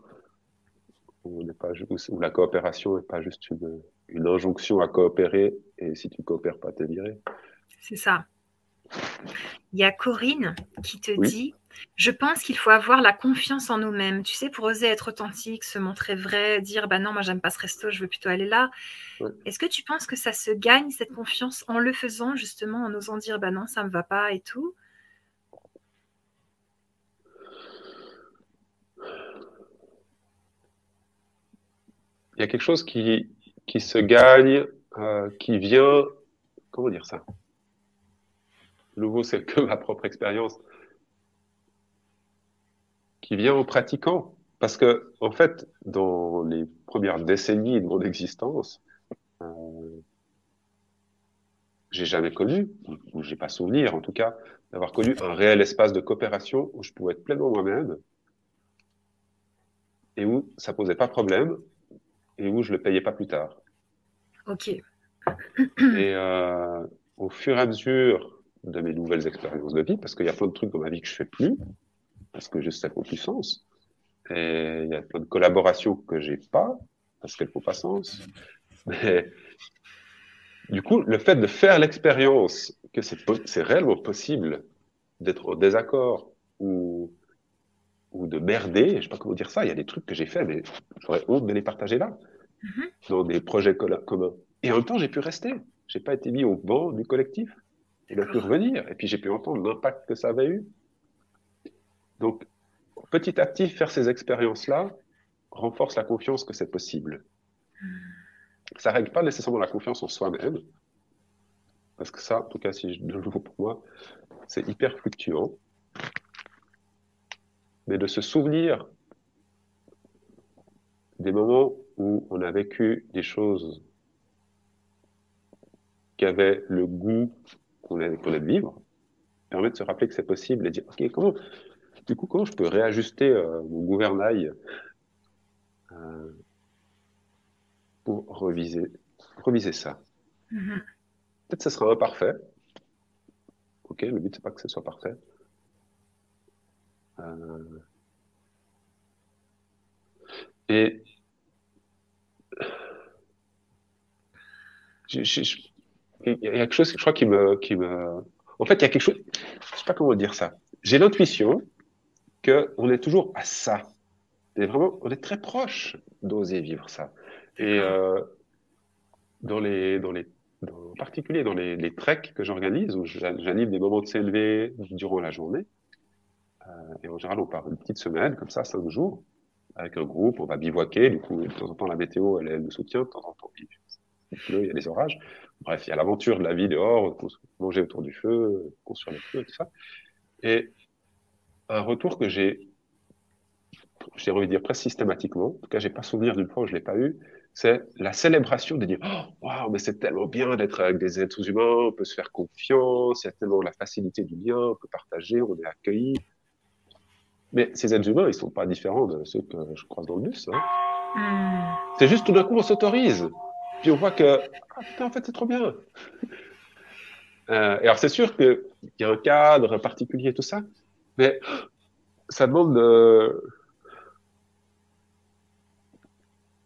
Speaker 2: où, pas, où la coopération n'est pas juste une, une, injonction à coopérer, et si tu ne coopères pas, t'es viré.
Speaker 1: C'est ça. Il y a Corinne qui te dit Je pense qu'il faut avoir la confiance en nous-mêmes. Tu sais, pour oser être authentique, se montrer vrai, dire Bah non, moi, j'aime pas ce resto, je veux plutôt aller là. Est-ce que tu penses que ça se gagne, cette confiance, en le faisant, justement, en osant dire Bah non, ça me va pas et tout?
Speaker 2: Il y a quelque chose qui, qui se gagne, euh, qui vient. Comment dire ça? Nouveau, c'est que ma propre expérience, qui vient en pratiquant. Parce que, en fait, dans les premières décennies de mon existence, euh, j'ai jamais connu, ou j'ai pas souvenir en tout cas, d'avoir connu un réel espace de coopération où je pouvais être pleinement moi-même et où ça posait pas problème et où je le payais pas plus tard.
Speaker 1: Ok.
Speaker 2: Et euh, au fur et à mesure de mes nouvelles expériences de vie, parce qu'il y a plein de trucs dans ma vie que je fais plus, parce que j'ai cette sens. Et il y a plein de collaborations que j'ai pas, parce qu'elles font pas sens. Mais du coup, le fait de faire l'expérience que c'est réellement possible d'être en désaccord ou, ou de merder, je sais pas comment dire ça, il y a des trucs que j'ai fait, mais j'aurais honte de les partager là, mm-hmm. dans des projets communs. Et en même temps, j'ai pu rester. J'ai pas été mis au banc du collectif. Il a pu revenir. Et puis j'ai pu entendre l'impact que ça avait eu. Donc, petit à petit, faire ces expériences-là renforce la confiance que c'est possible. Ça ne règle pas nécessairement la confiance en soi-même. Parce que ça, en tout cas, si je, de nouveau pour moi, c'est hyper fluctuant. Mais de se souvenir des moments où on a vécu des choses qui avaient le goût qu'on a, de vivre, permet de se rappeler que c'est possible et dire, OK, comment, du coup, comment je peux réajuster euh, mon gouvernail euh, pour reviser, reviser ça? Mm-hmm. Peut-être que ce sera imparfait. OK, le but, c'est pas que ce soit parfait. Euh, et je, je, il y a quelque chose, je crois, qui me, qui me. En fait, il y a quelque chose. Je sais pas comment dire ça. J'ai l'intuition que on est toujours à ça. Et vraiment, on est très proche d'oser vivre ça. Et euh, dans les, dans les, en particulier dans les, les treks que j'organise, où j'anime des moments de s'élever durant la journée. Euh, et en général, on part une petite semaine, comme ça, cinq jours, avec un groupe, on va bivouaquer. Du coup, de temps en temps, la météo, elle, elle nous soutient. De temps en temps, il il y a des orages. Bref, il y a l'aventure de la vie dehors, manger autour du feu, construire le feu, tout ça. Et un retour que j'ai, j'ai envie de dire presque systématiquement, en tout cas, j'ai pas souvenir d'une fois où je l'ai pas eu, c'est la célébration de dire oh, waouh, mais c'est tellement bien d'être avec des êtres humains, on peut se faire confiance, il y a tellement la facilité du lien, on peut partager, on est accueilli. Mais ces êtres humains, ils sont pas différents de ceux que je croise dans le bus. Hein. Hmm. C'est juste tout d'un coup, on s'autorise. Puis on voit que, ah, en fait, c'est trop bien. Euh, et alors, c'est sûr qu'il y a un cadre particulier, tout ça, mais ça demande de,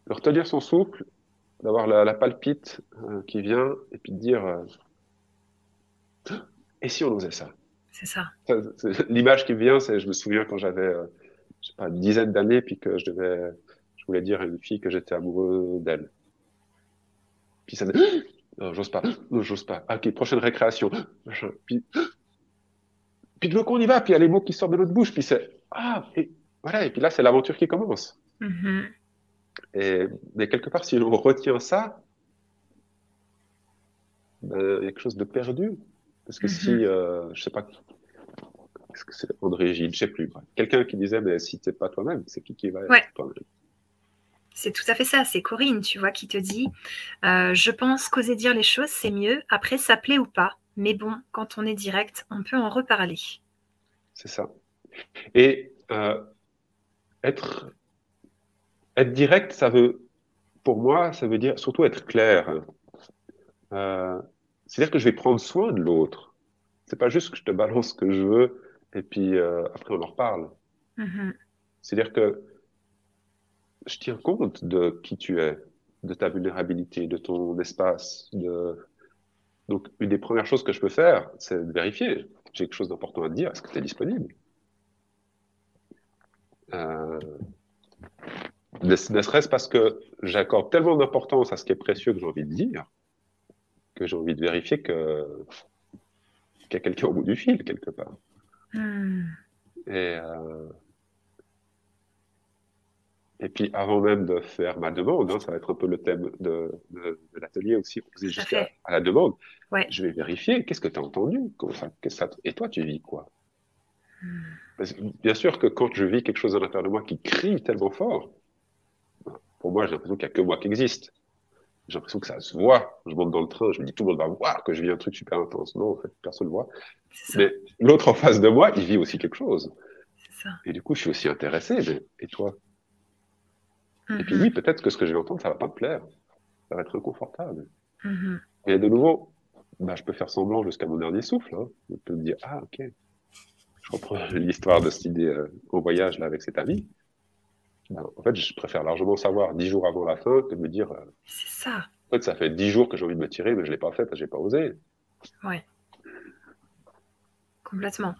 Speaker 2: de retenir son souffle, d'avoir la, palpite euh, qui vient, et puis de dire euh, Et si on osait ça?
Speaker 1: C'est ça.
Speaker 2: L'image qui vient, c'est je me souviens quand j'avais, je sais pas, une dizaine d'années, puis que je devais, je voulais dire à une fille que j'étais amoureux d'elle. Puis ça non, j'ose pas, non, j'ose pas. Ah, ok, prochaine récréation. Puis, puis de coup, on y va, puis il y a les mots qui sortent de notre bouche, puis c'est ah, et voilà, et puis là, c'est l'aventure qui commence. Mm-hmm. Et, mais quelque part, si on retient ça, ben, il y a quelque chose de perdu. Parce que si, mm-hmm. euh, je sais pas, est-ce que c'est André Gilles, je sais plus. Quelqu'un qui disait, mais si t'es pas toi-même, c'est qui qui va être toi-même?
Speaker 1: C'est tout à fait ça, c'est Corinne, tu vois, qui te dit euh, Je pense qu'oser dire les choses, c'est mieux. Après, ça plaît ou pas. Mais bon, quand on est direct, on peut en reparler.
Speaker 2: C'est ça. Et euh, être, être direct, ça veut, pour moi, ça veut dire surtout être clair. Euh, c'est-à-dire que je vais prendre soin de l'autre. C'est pas juste que je te balance ce que je veux et puis après on en reparle. Mm-hmm. C'est-à-dire que je tiens compte de qui tu es, de ta vulnérabilité, de ton espace, de, Donc, une des premières choses que je peux faire, c'est de vérifier. J'ai quelque chose d'important à te dire. Est-ce que tu es disponible? Euh, Ne, serait-ce parce que j'accorde tellement d'importance à ce qui est précieux que j'ai envie de dire, que j'ai envie de vérifier que qu'il y a quelqu'un au bout du fil, quelque part. Hmm. Et, euh, et puis, avant même de faire ma demande, hein, ça va être un peu le thème de, de, l'atelier aussi, on jusqu'à à la demande. Je vais vérifier, qu'est-ce que tu as entendu ça, Et toi, tu vis quoi? Hmm. Bien sûr que quand je vis quelque chose à l'intérieur de moi qui crie tellement fort, pour moi, j'ai l'impression qu'il n'y a que moi qui existe. J'ai l'impression que ça se voit. Je monte dans le train, je me dis tout le monde va voir que je vis un truc super intense. Non, en fait, personne ne voit. Mais l'autre en face de moi, il vit aussi quelque chose. Ça. Et du coup, je suis aussi intéressé. Mais... Et toi? Et puis oui, peut-être que ce que je vais entendre, ça va pas me plaire. Ça va être inconfortable. Mm Et de nouveau, bah, je peux faire semblant jusqu'à mon dernier souffle. Hein. Je peux me dire, ah ok, je reprends l'histoire de cette idée euh, au voyage là avec cet ami. Bah, en fait, je préfère largement savoir dix jours avant la fin que de me dire. Euh,
Speaker 1: c'est ça.
Speaker 2: En fait, ça fait dix jours que j'ai envie de me tirer, mais je l'ai pas fait parce que j'ai pas osé.
Speaker 1: Ouais. Complètement.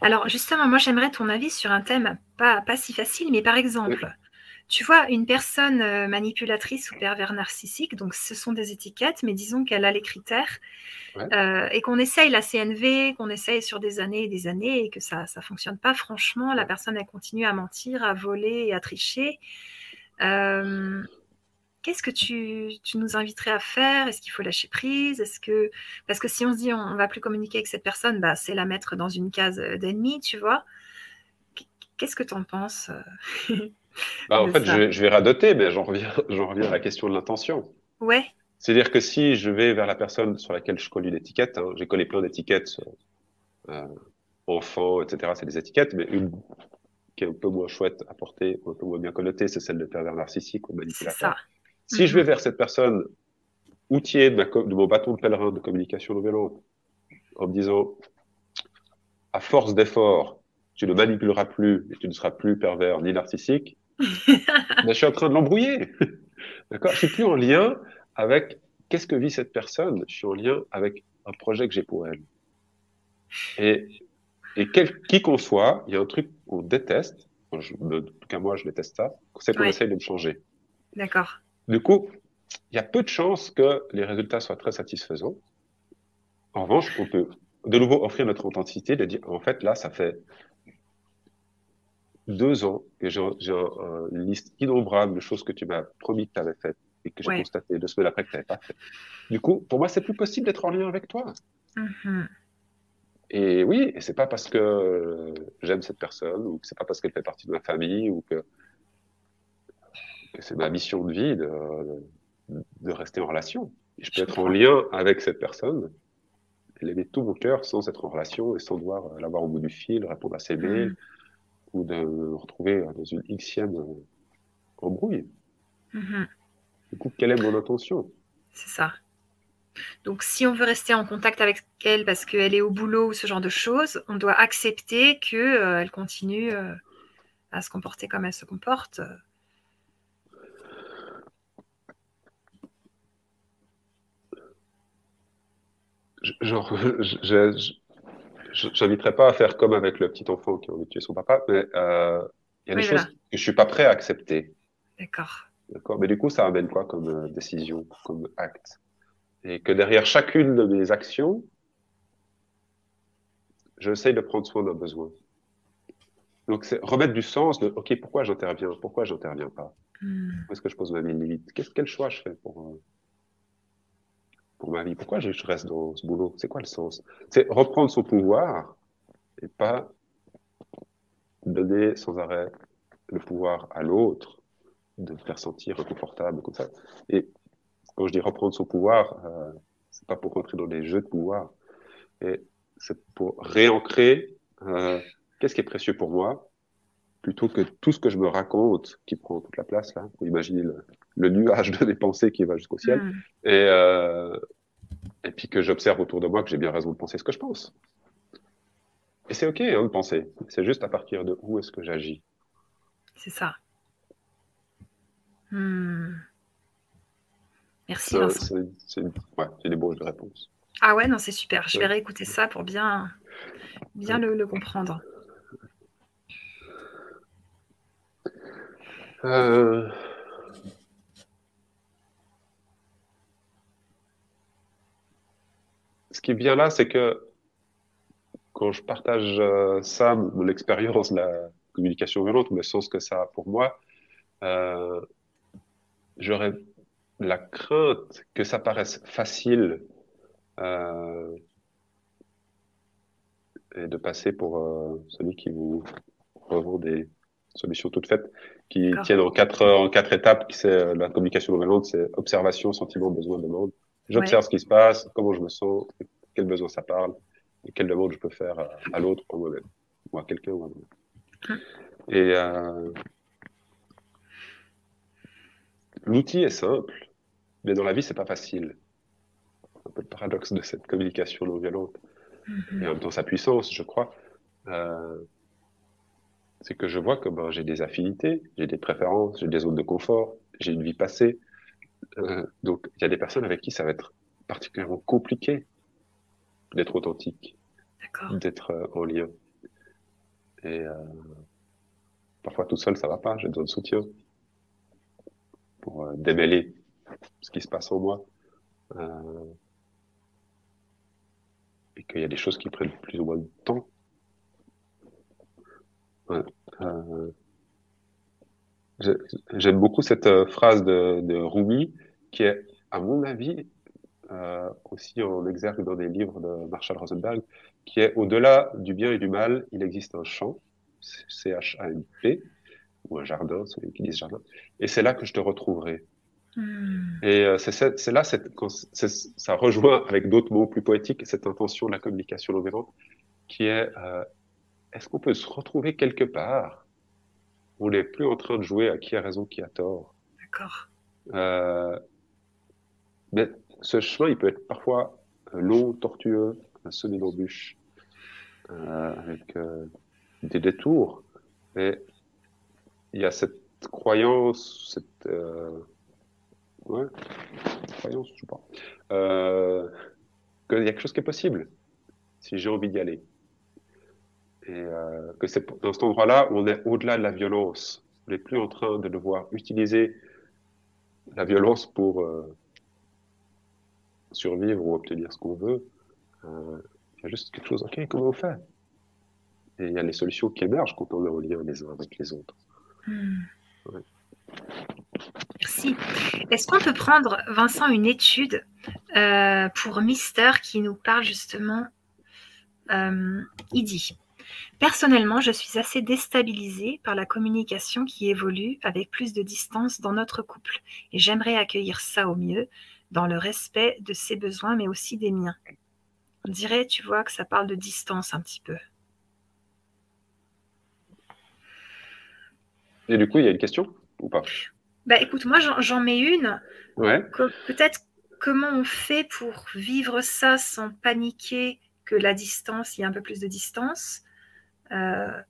Speaker 1: Alors justement, moi j'aimerais ton avis sur un thème pas, pas si facile, mais par exemple, tu vois, une personne euh, manipulatrice ou pervers narcissique, donc ce sont des étiquettes, mais disons qu'elle a les critères euh, et qu'on essaye la CNV, qu'on essaye sur des années et des années et que ça ne fonctionne pas, franchement, la personne, elle continue à mentir, à voler et à tricher. Euh, qu'est-ce que tu, nous inviterais à faire? Est-ce qu'il faut lâcher prise? Est-ce que parce que si on se dit on, ne va plus communiquer avec cette personne, bah, c'est la mettre dans une case d'ennemi, tu vois. Qu'est-ce que tu en penses
Speaker 2: Bah, en fait, je vais, radoter, mais j'en reviens, reviens à la question de l'intention.
Speaker 1: Ouais.
Speaker 2: C'est-à-dire que si je vais vers la personne sur laquelle je colle une étiquette, hein, j'ai collé plein d'étiquettes, euh, enfant, etc., c'est des étiquettes, mais une qui est un peu moins chouette à porter, un peu moins bien connotée, c'est celle de pervers narcissique ou manipulateur. Si je vais vers cette personne outillée de, de, mon bâton de pèlerin de communication non violente, en me disant, à force d'effort, tu ne manipuleras plus et tu ne seras plus pervers ni narcissique, je suis en train de l'embrouiller. D'accord? Je suis plus en lien avec qu'est-ce que vit cette personne. Je suis en lien avec un projet que j'ai pour elle. Et, et quel, qui qu'on soit, il y a un truc qu'on déteste. en tout cas, moi, je déteste ça. C'est qu'on essaye de me changer.
Speaker 1: D'accord.
Speaker 2: Du coup, il y a peu de chances que les résultats soient très satisfaisants. En revanche, on peut de nouveau offrir notre authenticité, de dire, en fait, là, ça fait deux ans que j'ai une liste innombrable de choses que tu m'as promis que tu avais faites et que j'ai constaté deux semaines après que tu n'avais pas fait. Du coup, pour moi, c'est plus possible d'être en lien avec toi. Mm-hmm. Et oui, et c'est pas parce que j'aime cette personne ou que c'est pas parce qu'elle fait partie de ma famille ou que, que c'est ma mission de vie de, de, rester en relation. je peux être en lien avec cette personne, l'aimer tout mon cœur sans être en relation et sans devoir l'avoir au bout du fil, répondre à ses mails. Mm ou de me retrouver dans une xième embrouille. Mhm. Du coup, quelle est mon intention?
Speaker 1: C'est ça. Donc, si on veut rester en contact avec elle parce qu'elle est au boulot ou ce genre de choses, on doit accepter qu'elle euh, elle continue euh, à se comporter comme elle se comporte.
Speaker 2: Genre, je, j'inviterai pas à faire comme avec le petit enfant qui a envie de tuer son papa, mais euh, il y a des choses que je suis pas prêt à accepter.
Speaker 1: D'accord.
Speaker 2: D'accord. Mais du coup, ça amène quoi comme euh, décision, comme acte? Et que derrière chacune de mes actions, j'essaye de prendre soin d'un besoin. Donc, c'est remettre du sens de, OK, pourquoi j'interviens? Pourquoi j'interviens pas? Hmm. Où est-ce que je pose ma limite? Quel choix je fais pour, euh, pour ma vie Pourquoi je reste dans ce boulot? C'est quoi le sens? C'est reprendre son pouvoir et pas donner sans arrêt le pouvoir à l'autre, de faire sentir inconfortable comme ça. Et quand je dis reprendre son pouvoir, euh, c'est pas pour rentrer dans des jeux de pouvoir, et c'est pour réancrer euh, qu'est-ce qui est précieux pour moi, plutôt que tout ce que je me raconte qui prend toute la place là. Vous imaginez le, nuage de mes pensées qui va jusqu'au ciel. Mm. Et, euh, et puis que j'observe autour de moi que j'ai bien raison de penser ce que je pense. Et c'est OK hein, de penser. C'est juste à partir de où est-ce que j'agis.
Speaker 1: C'est ça. Hmm. Merci.
Speaker 2: C'est des beaux de réponse.
Speaker 1: Ah ouais, non, c'est super. Je vais réécouter ça pour bien, bien le, comprendre.
Speaker 2: Euh, ce qui est bien là, c'est que quand je partage euh, ça, mon expérience de la communication violente, le sens que ça a pour moi, euh, j'aurais la crainte que ça paraisse facile euh, et de passer pour celui qui vous revend des solutions toutes faites qui tiennent en quatre, en quatre étapes. C'est euh, la communication non violente, c'est observation, sentiment, besoin, demande. J'observe ce qui se passe, comment je me sens, quel besoin ça parle, et quelle demande je peux faire à, l'autre ou moi-même, ou à quelqu'un ou à moi-même. Hum. Et euh, l'outil est simple, mais dans la vie, c'est pas facile. Un peu le paradoxe de cette communication non violente. Mm-hmm. Et en même temps, sa puissance, je crois, euh, c'est que je vois que ben, j'ai des affinités, j'ai des préférences, j'ai des zones de confort, j'ai une vie passée. Euh, donc, il y a des personnes avec qui ça va être particulièrement compliqué d'être authentique, d'être euh, en lien. Et euh, parfois tout seul, ça va pas, j'ai besoin de soutien pour démêler ce qui se passe en moi. Euh, et qu'il y a des choses qui prennent plus ou moins de temps. Euh, J'aime beaucoup cette euh, phrase de, de Rumi qui est, à mon avis, euh, aussi en exergue dans des livres de Marshall Rosenberg, qui est au-delà du bien et du mal, il existe un champ, C-H-A-M-P, ou un jardin, celui qui dit jardin, et c'est là que je te retrouverai. Hmm. Et euh, c'est là, ça rejoint avec d'autres mots plus poétiques cette intention de la communication non violente, qui est euh, est-ce qu'on peut se retrouver quelque part on n'est plus en train de jouer à qui a raison, qui a tort
Speaker 1: D'accord.
Speaker 2: Euh, mais ce chemin, il peut être parfois long, tortueux, semé d'embûches, avec des détours. Et il y a cette croyance, cette ouais, croyance, je sais pas, euh, qu'il y a quelque chose qui est possible si j'ai envie d'y aller. Et euh, que c'est dans cet endroit-là où on est au-delà de la violence. On n'est plus en train de devoir utiliser la violence pour euh, survivre ou obtenir ce qu'on veut. Euh, il y a juste quelque chose, ok, comment on fait? Et il y a les solutions qui émergent quand on est en lien les uns avec les autres. Hmm.
Speaker 1: Ouais. Merci. Est-ce qu'on peut prendre, Vincent, une étude euh, pour Mister qui nous parle justement euh, Il dit Personnellement, je suis assez déstabilisée par la communication qui évolue avec plus de distance dans notre couple et j'aimerais accueillir ça au mieux dans le respect de ses besoins mais aussi des miens. On dirait, tu vois, que ça parle de distance un petit peu.
Speaker 2: Et du coup, il y a une question ou pas?
Speaker 1: Bah écoute, moi j'en mets une. Ouais. Peut-être comment on fait pour vivre ça sans paniquer que la distance, il y a un peu plus de distance? Euh,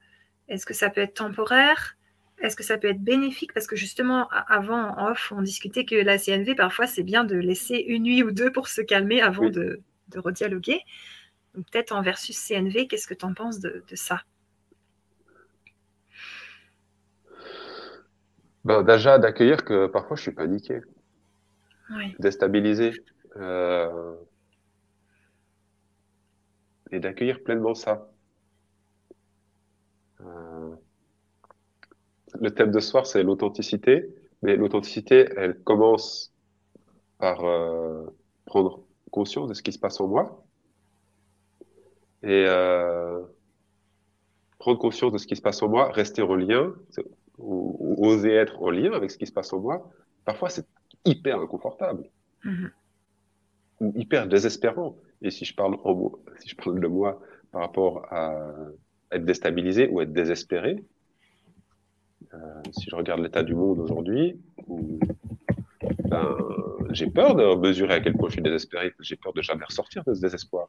Speaker 1: est-ce que ça peut être temporaire? Est-ce que ça peut être bénéfique? Parce que justement, avant, en off, on discutait que la CNV, parfois, c'est bien de laisser une nuit ou deux pour se calmer avant de, de redialoguer. Peut-être en versus CNV, qu'est-ce que tu en penses de ça?
Speaker 2: Ben, déjà, d'accueillir que parfois je suis paniqué, déstabilisé. Euh, et d'accueillir pleinement ça. Euh, le thème de ce soir, c'est l'authenticité. Mais l'authenticité, elle commence par euh, prendre conscience de ce qui se passe en moi. Et prendre conscience de ce qui se passe en moi, rester en lien, ou, oser être en lien avec ce qui se passe en moi, parfois c'est hyper inconfortable mm-hmm. ou hyper désespérant. Et si je parle si je parle de moi par rapport à être déstabilisé ou être désespéré, euh, si je regarde l'état du monde aujourd'hui, ben, j'ai peur de mesurer à quel point je suis désespéré, j'ai peur de jamais ressortir de ce désespoir.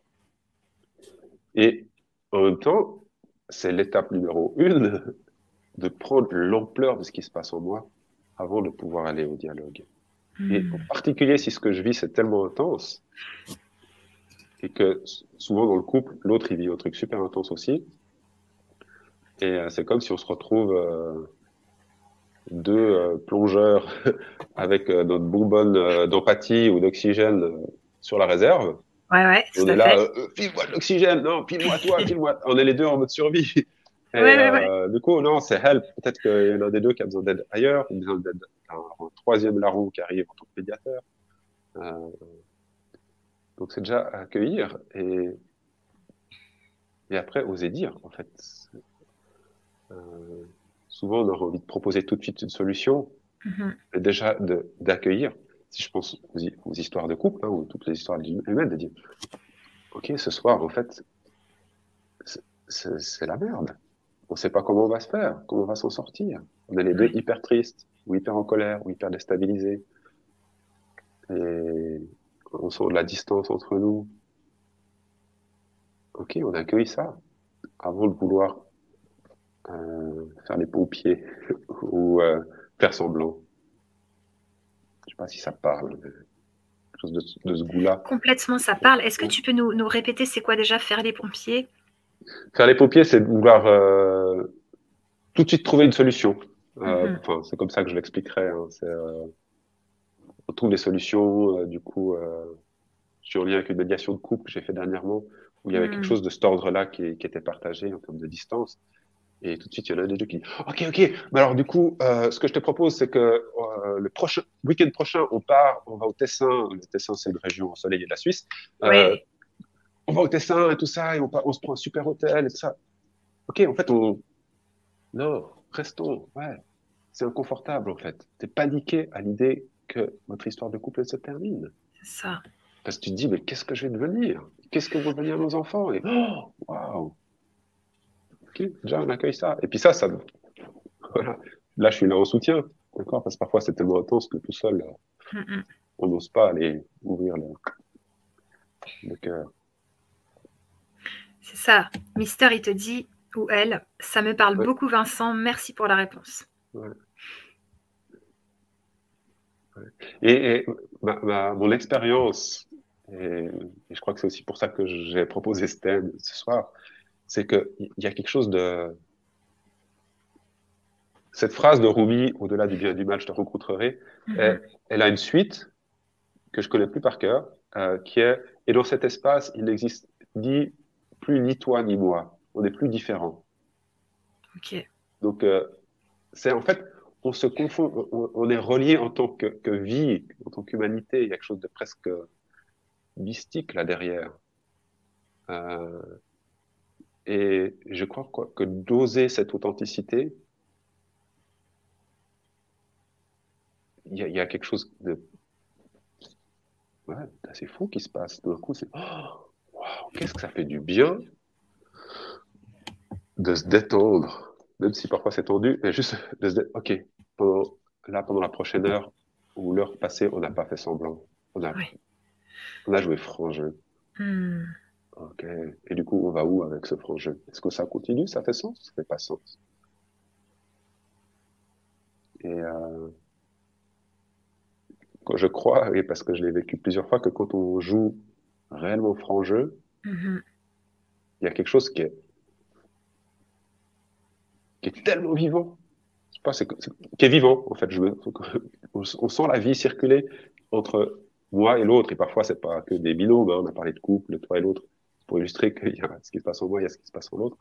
Speaker 2: Et en même temps, c'est l'étape numéro une de prendre l'ampleur de ce qui se passe en moi avant de pouvoir aller au dialogue. Et hmm. en particulier si ce que je vis c'est tellement intense, et que souvent dans le couple, l'autre il vit un truc super intense aussi. Et euh, c'est comme si on se retrouve euh, deux euh, plongeurs avec euh, notre bonbonne d'empathie ou d'oxygène sur la réserve.
Speaker 1: Ouais, ouais,
Speaker 2: on est là, file-moi de l'oxygène, non, file-moi toi, file-moi. On est les deux en mode survie. Et,
Speaker 1: ouais, ouais,
Speaker 2: du coup, non, c'est help. Peut-être qu'il y en a des deux qui a besoin d'aide ailleurs, ou besoin d'aide un, troisième larron qui arrive en tant que médiateur. donc c'est déjà accueillir et, et après oser dire, en fait. Euh, souvent, on aurait envie de proposer tout de suite une solution, mais déjà d'accueillir. Si je pense aux, histoires de couple hein, ou toutes les histoires humaines, de dire Ok, ce soir, en fait, c'est la merde. On ne sait pas comment on va se faire, comment on va s'en sortir. On est les deux hyper tristes, ou hyper en colère, ou hyper déstabilisés. Et on sent de la distance entre nous. Ok, on accueille ça avant de vouloir faire les paupiers ou euh, faire semblant. Je sais pas si ça parle, quelque chose de, ce goût-là.
Speaker 1: Complètement, ça parle. Est-ce que tu peux nous, nous répéter c'est quoi déjà faire les pompiers?
Speaker 2: Faire les pompiers, c'est de vouloir euh, tout de suite trouver une solution.
Speaker 1: Mhm.
Speaker 2: Enfin, c'est comme ça que je l'expliquerai. Hein. on trouve des solutions. du coup, je suis en lien avec une médiation de couple que j'ai fait dernièrement, où il y avait quelque
Speaker 1: Mhm.
Speaker 2: chose de cet ordre-là qui, qui était partagé en termes de distance. Et tout de suite, il y en a des deux qui disent Ok, ok, mais alors du coup, euh, ce que je te propose, c'est que euh, le prochain week-end prochain, on part, on va au Tessin. Le Tessin, c'est une région ensoleillée de la Suisse. Euh. On va au Tessin et tout ça, et on, se prend un super hôtel et tout ça. Ok, en fait, on. Non, restons. Ouais. C'est inconfortable, en fait. T'es paniqué à l'idée que votre histoire de couple se termine.
Speaker 1: C'est ça.
Speaker 2: Parce que tu te dis, mais qu'est-ce que je vais devenir? Qu'est-ce que vont devenir nos enfants? Et oh, waouh Déjà on accueille ça. Et puis ça, ça, voilà. Là, je suis là en soutien, d'accord Parce que parfois c'est tellement intense que tout seul, euh,
Speaker 1: Mm, mm.
Speaker 2: on n'ose pas aller ouvrir le, le cœur.
Speaker 1: C'est ça. Mister, il te dit, ou elle, ça me parle
Speaker 2: Ouais.
Speaker 1: beaucoup, Vincent. Merci pour la réponse.
Speaker 2: Et, et ma, ma- mon expérience, et, et je crois que c'est aussi pour ça que j'ai proposé ce thème ce soir, c'est qu'il y a quelque chose de... Cette phrase de Rumi, au-delà du bien et du mal, je te rencontrerai,
Speaker 1: Mhm.
Speaker 2: elle, elle a une suite que je connais plus par cœur, euh, qui est et dans cet espace, il n'existe ni plus ni toi ni moi. On n'est plus différents.
Speaker 1: Ok.
Speaker 2: Donc euh, c'est en fait, on se confond, on, on est relié en tant que, que vie, en tant qu'humanité. Il y a quelque chose de presque mystique là derrière. Euh, et je crois quoi, que d'oser cette authenticité, il y, a, il y a quelque chose de ouais, assez fou qui se passe. D'un coup, c'est oh, qu'est-ce que ça fait du bien de se détendre, même si parfois c'est tendu, mais juste de se dire, ok, pendant, là, pendant la prochaine heure ou l'heure passée, on n'a pas fait semblant. On a,
Speaker 1: Oui.
Speaker 2: on a joué franc jeu.
Speaker 1: Hmm.
Speaker 2: Ok. Et du coup, on va où avec ce jeu Est-ce que ça continue? Ça fait sens? Ça fait pas sens? Et euh, quand je crois, et parce que je l'ai vécu plusieurs fois, que quand on joue réellement franc jeu,
Speaker 1: Mhm.
Speaker 2: il y a quelque chose qui est, qui est tellement vivant. Je sais pas, c'est, qui est vivant, en fait. Je me- on, on sent la vie circuler entre moi et l'autre. Et parfois, c'est pas que des binômes. hein. On a parlé de couple, de toi et l'autre, pour illustrer qu'il y a ce qui se passe en moi, il y a ce qui se passe en l'autre.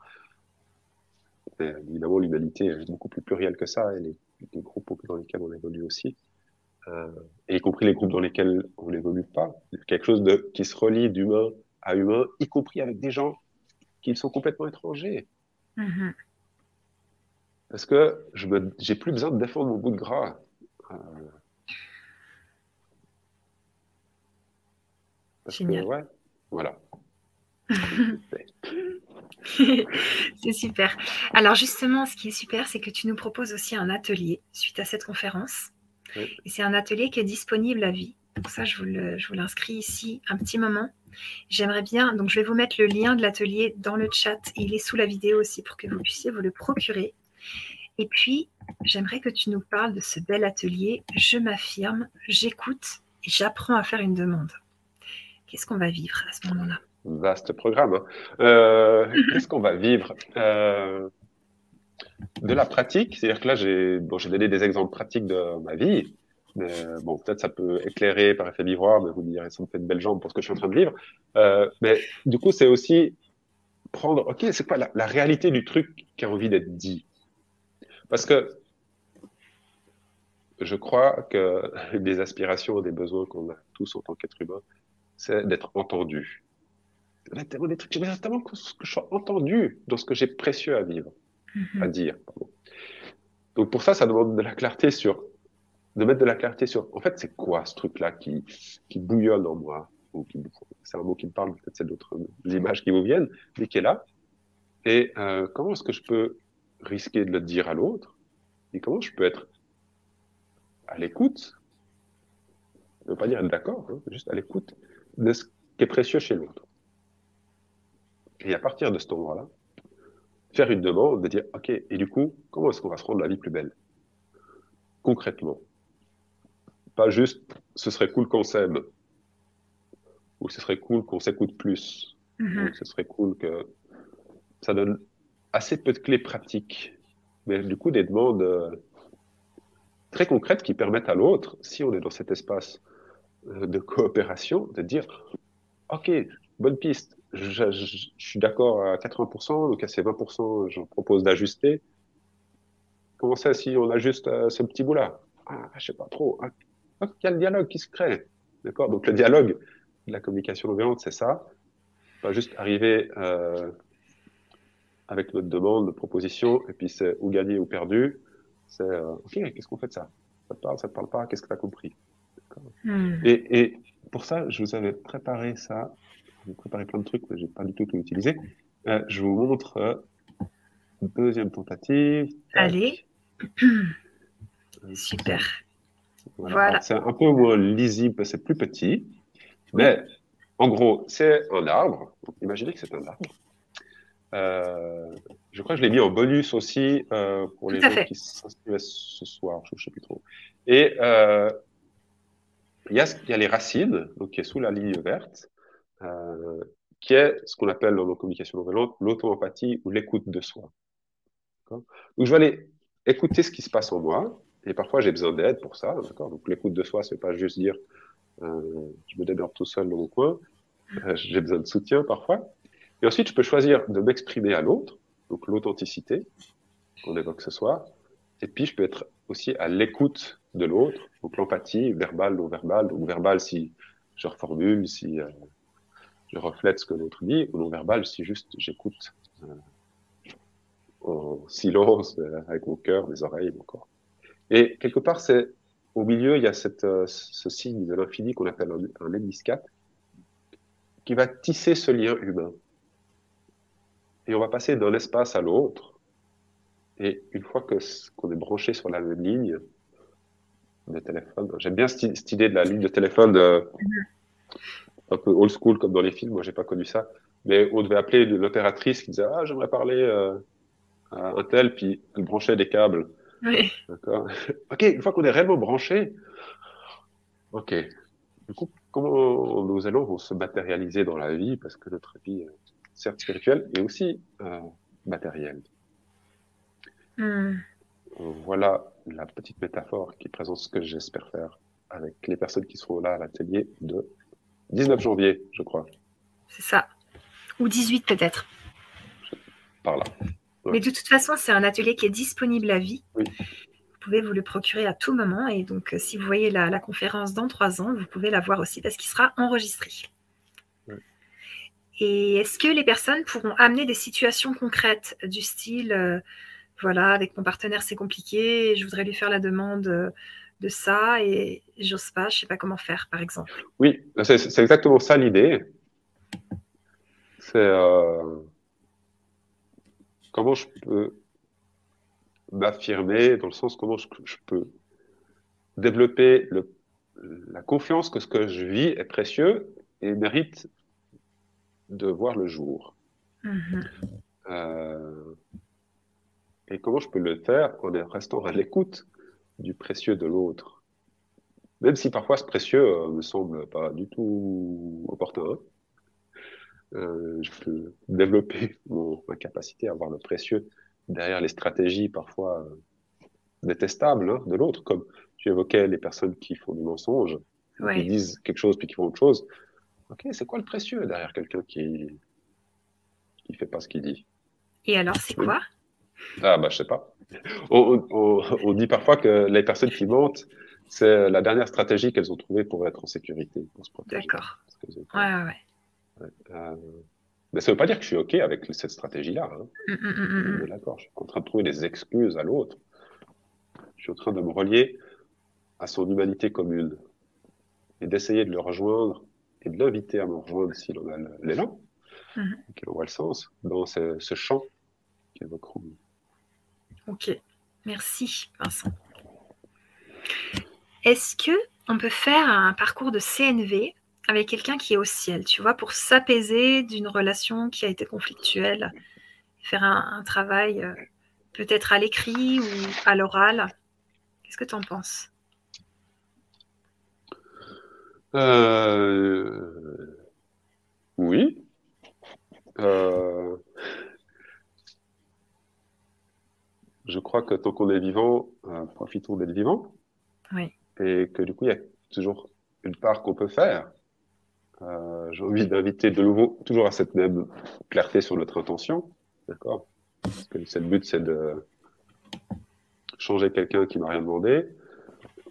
Speaker 2: Mais évidemment, l'humanité est beaucoup plus plurielle que ça, et les, les groupes dans lesquels on évolue aussi. Euh, et y compris les groupes dans lesquels on n'évolue pas. Quelque chose de, qui se relie d'humain à humain, y compris avec des gens qui sont complètement étrangers.
Speaker 1: Mhm.
Speaker 2: Parce que je j'ai plus besoin de défendre mon bout de gras. Euh, parce
Speaker 1: Génial.
Speaker 2: que, ouais, voilà.
Speaker 1: c'est super. Alors justement, ce qui est super, c'est que tu nous proposes aussi un atelier suite à cette conférence.
Speaker 2: Oui.
Speaker 1: Et c'est un atelier qui est disponible à vie. Donc ça, je vous, l'inscris ici un petit moment. J'aimerais bien, donc je vais vous mettre le lien de l'atelier dans le chat. Il est sous la vidéo aussi pour que vous puissiez vous le procurer. Et puis, j'aimerais que tu nous parles de ce bel atelier. Je m'affirme, j'écoute et j'apprends à faire une demande. Qu'est-ce qu'on va vivre à ce moment-là?
Speaker 2: Vaste programme. Hein. Euh, qu'est-ce qu'on va vivre euh, De la pratique, c'est-à-dire que là, j'ai donné des exemples pratiques de ma vie. Mais, peut-être ça peut éclairer par effet miroir, mais vous me direz, ça me fait de belles jambes pour ce que je suis en train de vivre. Euh, mais du coup, c'est aussi prendre, ok, c'est quoi la, la, réalité du truc qui a envie d'être dit? Parce que je crois que des aspirations, des besoins qu'on a tous en tant qu'être humain, c'est d'être entendu. Tellement des trucs, j'aimerais tellement que, je sois entendu dans ce que j'ai précieux à vivre, à mhm. dire. Donc pour ça, ça demande de la clarté sur, de mettre de la clarté sur, en fait, c'est quoi ce truc-là qui, qui bouillonne en moi C'est un mot qui me parle, peut-être c'est d'autres images qui vous viennent, mais qui est là. Et euh, comment est-ce que je peux risquer de le dire à l'autre? Et comment je peux être à l'écoute, ne veut pas dire être d'accord, hein, juste à l'écoute de ce qui est précieux chez l'autre. Et à partir de ce moment-là, faire une demande de dire, OK, et du coup, comment est-ce qu'on va se rendre la vie plus belle? Concrètement. Pas juste, ce serait cool qu'on s'aime, ou ce serait cool qu'on s'écoute plus, mm-hmm. ou ce serait cool que ça donne assez peu de clés pratiques, mais du coup des demandes euh, très concrètes qui permettent à l'autre, si on est dans cet espace euh, de coopération, de dire Ok, bonne piste, je, suis d'accord à 80%, donc à ces 20%, je propose d'ajuster. Comment ça si on ajuste euh, ce petit bout-là? Ah, Je sais pas trop. Ah, il y a le dialogue qui se crée? D'accord Donc le dialogue, la communication non violente, c'est ça. Pas juste arriver euh, avec notre demande, notre proposition, et puis c'est ou gagné ou perdu. C'est euh, OK, qu'est-ce qu'on fait de ça? Ça te parle, ça te parle pas, qu'est-ce que tu as compris hmm. et, et, pour ça, je vous avais préparé ça. J'ai préparé plein de trucs, mais j'ai pas du tout tout utilisé. Euh, je vous montre euh, une deuxième tentative.
Speaker 1: Allez. Super.
Speaker 2: Voilà. C'est un peu moins lisible, c'est plus petit. Mais en gros, c'est un arbre. imaginez que c'est un arbre. Euh, je crois que je l'ai mis en bonus aussi euh, pour les gens qui s'inscrivent ce soir, je ne sais plus trop. Et euh, il y, a, y a les racines, donc qui est sous la ligne verte, euh, qui est ce qu'on appelle dans nos communications non violentes l'auto-empathie ou l'écoute de soi. Donc je vais aller écouter ce qui se passe en moi, et parfois j'ai besoin d'aide pour ça. Donc l'écoute de soi, c'est pas juste dire euh, je me démerde tout seul dans mon coin, euh, j'ai besoin de soutien parfois. Et ensuite, je peux choisir de m'exprimer à l'autre, donc l'authenticité qu'on évoque ce soir. Et puis, je peux être aussi à l'écoute de l'autre, donc l'empathie, verbale, non verbale, donc verbale si je reformule, si euh, je reflète ce que l'autre dit, ou non verbal si juste j'écoute euh, en silence, euh, avec mon cœur, mes oreilles, mon corps. Et quelque part, c'est au milieu, il y a cette, ce signe de l'infini qu'on appelle un, un qui va tisser ce lien humain et on va passer d'un espace à l'autre. Et une fois que qu'on est branché sur la ligne de téléphone, j'aime bien cette, idée de la ligne de téléphone de, un peu old school comme dans les films. Moi, j'ai pas connu ça, mais on devait appeler l'opératrice qui disait ah j'aimerais parler euh, à un tel, puis elle branchait des câbles.
Speaker 1: Oui.
Speaker 2: D'accord. ok, une fois qu'on est réellement branché, ok. Du coup, comment nos allons vont se matérialiser dans la vie parce que notre vie certes spirituel, et aussi euh, matériel. Hmm. Voilà la petite métaphore qui présente ce que j'espère faire avec les personnes qui seront là à l'atelier de 19 janvier, je crois.
Speaker 1: C'est ça. Ou 18 peut-être.
Speaker 2: Par là.
Speaker 1: Mais de toute façon, c'est un atelier qui est disponible à vie.
Speaker 2: Oui.
Speaker 1: Vous pouvez vous le procurer à tout moment. Et donc, euh, si vous voyez la, la conférence dans trois ans, vous pouvez la voir aussi parce qu'il sera enregistré. Et est-ce que les personnes pourront amener des situations concrètes du style, euh, voilà, avec mon partenaire c'est compliqué, je voudrais lui faire la demande euh, de ça et j'ose pas, je sais pas comment faire, par exemple.
Speaker 2: Oui, c'est exactement ça l'idée. C'est euh, comment je peux m'affirmer dans le sens comment je, peux développer le, la confiance que ce que je vis est précieux et mérite de voir le jour. Mm-hmm. Euh, et comment je peux le faire en restant à l'écoute du précieux de l'autre Même si parfois ce précieux ne euh, me semble pas du tout opportun. Euh, je peux développer mon, ma capacité à voir le précieux derrière les stratégies parfois euh, détestables hein, de l'autre, comme tu évoquais les personnes qui font du mensonge, qui disent quelque chose puis qui font autre chose. Ok, c'est quoi le précieux derrière quelqu'un qui qui fait pas ce qu'il dit?
Speaker 1: Et alors, c'est quoi?
Speaker 2: Ah bah je sais pas. On, on, on, dit parfois que les personnes qui mentent, c'est la dernière stratégie qu'elles ont trouvée pour être en sécurité, pour se protéger.
Speaker 1: D'accord. Ouais, ouais, ouais.
Speaker 2: Euh, mais ça ne veut pas dire que je suis OK avec cette stratégie-là. Hein. Mm, mm, mm, d'accord, je suis en train de trouver des excuses à l'autre. Je suis en train de me relier à son humanité commune et d'essayer de le rejoindre et de l'inviter à me rejoindre s'il en a l'élan, qu'il en voit le sens, dans ce, ce champ qu'évoque Rumi.
Speaker 1: Ok, merci Vincent. Est-ce que on peut faire un parcours de CNV avec quelqu'un qui est au ciel, tu vois, pour s'apaiser d'une relation qui a été conflictuelle, faire un, travail euh, peut-être à l'écrit ou à l'oral? Qu'est-ce que tu en penses?
Speaker 2: Euh, Oui. Euh, je crois que tant qu'on est vivant, profitons d'être vivant.
Speaker 1: Oui.
Speaker 2: Et que du coup, il y a toujours une part qu'on peut faire. Euh, j'ai envie d'inviter de nouveau, toujours à cette même clarté sur notre intention, d'accord? Parce que le but, c'est de changer quelqu'un qui m'a rien demandé,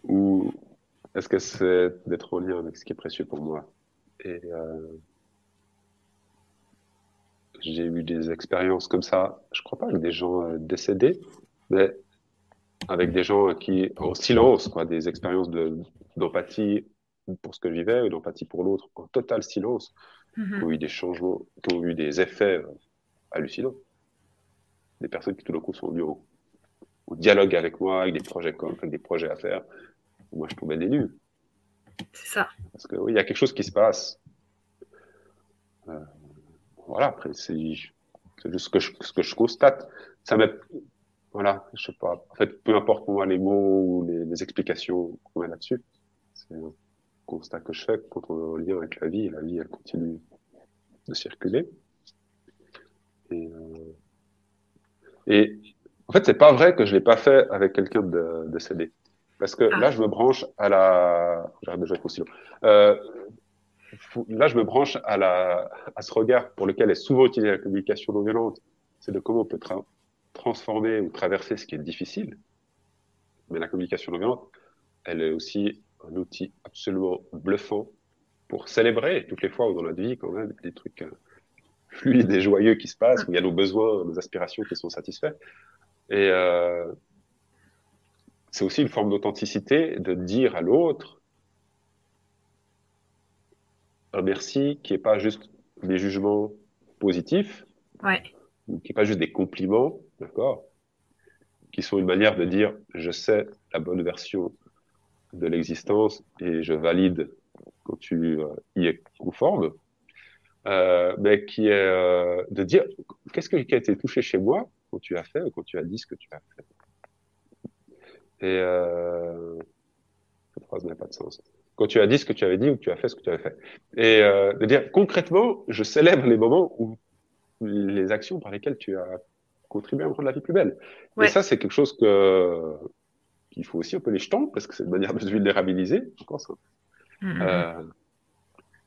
Speaker 2: ou est-ce que c'est d'être en lien avec ce qui est précieux pour moi? Et euh, j'ai eu des expériences comme ça, je crois pas avec des gens euh, décédés, mais avec des gens qui, en silence, quoi, des expériences d'empathie pour ce que je vivais ou d'empathie pour l'autre en total silence, mm-hmm. qui ont eu des changements, qui ont eu des effets euh, hallucinants. Des personnes qui tout d'un coup sont venues au, dialogue avec moi, avec des projets comme, avec des projets à faire. Moi, je tombais des nues.
Speaker 1: C'est ça.
Speaker 2: Parce que oui, il y a quelque chose qui se passe. Euh, voilà, après, c'est juste ce que je, ce que je constate. Ça voilà, je sais pas. En fait, peu importe pour moi les mots ou les, explications qu'on met là-dessus. C'est, constat que je fais quand on est en lien avec la vie, la vie, elle continue de circuler. Et, euh... et en fait, c'est pas vrai que je l'ai pas fait avec quelqu'un de décédé. Parce que là, je me branche à la. J'arrête de jouer aussi euh, là, je me branche à, la... à ce regard pour lequel est souvent utilisée la communication non violente. C'est de comment on peut tra transformer ou traverser ce qui est difficile. Mais la communication non violente, elle est aussi un outil absolument bluffant pour célébrer toutes les fois où dans notre vie, quand même, des trucs euh, fluides et joyeux qui se passent, où il y a nos besoins, nos aspirations qui sont satisfaits. Et euh, c'est aussi une forme d'authenticité de dire à l'autre un merci qui n'est pas juste des jugements positifs,
Speaker 1: ouais.
Speaker 2: qui n'est pas juste des compliments, d'accord, qui sont une manière de dire je sais la bonne version de l'existence et je valide quand tu euh, y es conforme, euh, mais qui est euh, de dire qu'est-ce qui a été touché chez moi quand tu as fait ou quand tu as dit ce que tu as fait? Et cette phrase n'a pas de sens. Quand tu as dit ce que tu avais dit ou que tu as fait ce que tu avais fait. Et de dire concrètement, je célèbre les moments où les actions par lesquelles tu as contribué à rendre la vie plus belle. Et ça, c'est quelque chose que il faut aussi un peu les jetons, parce que c'est une manière de se vulnérabiliser. Encore ça. Mm-hmm. Euh,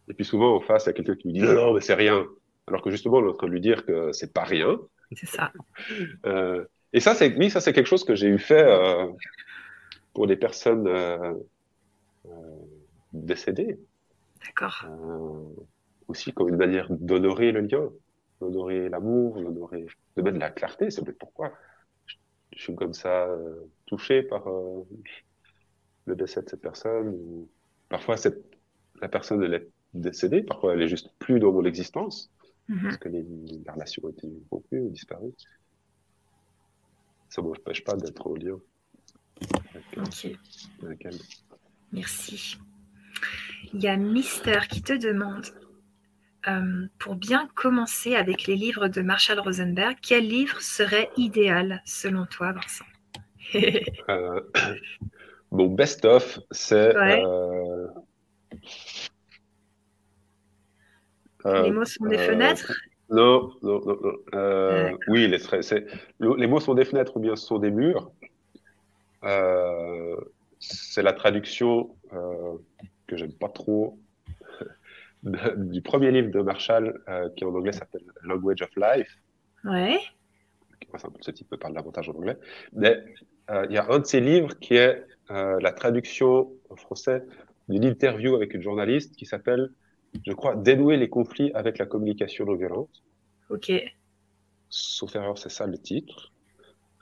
Speaker 2: et puis souvent, en face, il y a quelqu'un qui lui dit non, non, mais c'est rien. Alors que justement, on est en train de lui dire que c'est pas rien.
Speaker 1: C'est ça.
Speaker 2: Euh, et ça, c'est oui, ça c'est quelque chose que j'ai eu fait euh, pour des personnes euh, décédées.
Speaker 1: D'accord.
Speaker 2: Aussi comme une manière d'honorer le lien, d'honorer l'amour, d'honorer, de mettre de la clarté. C'est pourquoi je suis comme ça euh, touché par euh, le décès de cette personne. Parfois, cette, la personne elle est décédée, parfois elle est juste plus dans mon existence mm-hmm. parce que les, la relation a été rompue ou disparue. Ça ne m'empêche pas d'être en lien avec, elle.
Speaker 1: Merci. Il y a Mister qui te demande euh, pour bien commencer avec les livres de Marshall Rosenberg, quel livre serait idéal selon toi, Vincent
Speaker 2: euh, Mon best-of, c'est euh,
Speaker 1: les mots sont des fenêtres
Speaker 2: Non, non, non. non. oui, les, les mots sont des fenêtres ou bien ce sont des murs. c'est la traduction que j'aime pas trop du premier livre de Marshall, qui en anglais s'appelle Language of Life.
Speaker 1: Ouais.
Speaker 2: Ce type parle davantage en anglais. Mais euh, il y a un de ses livres qui est euh, la traduction en français d'une interview avec une journaliste qui s'appelle, je crois, Dénouer les conflits avec la communication non violente.
Speaker 1: Ok.
Speaker 2: Sauf erreur, c'est ça le titre.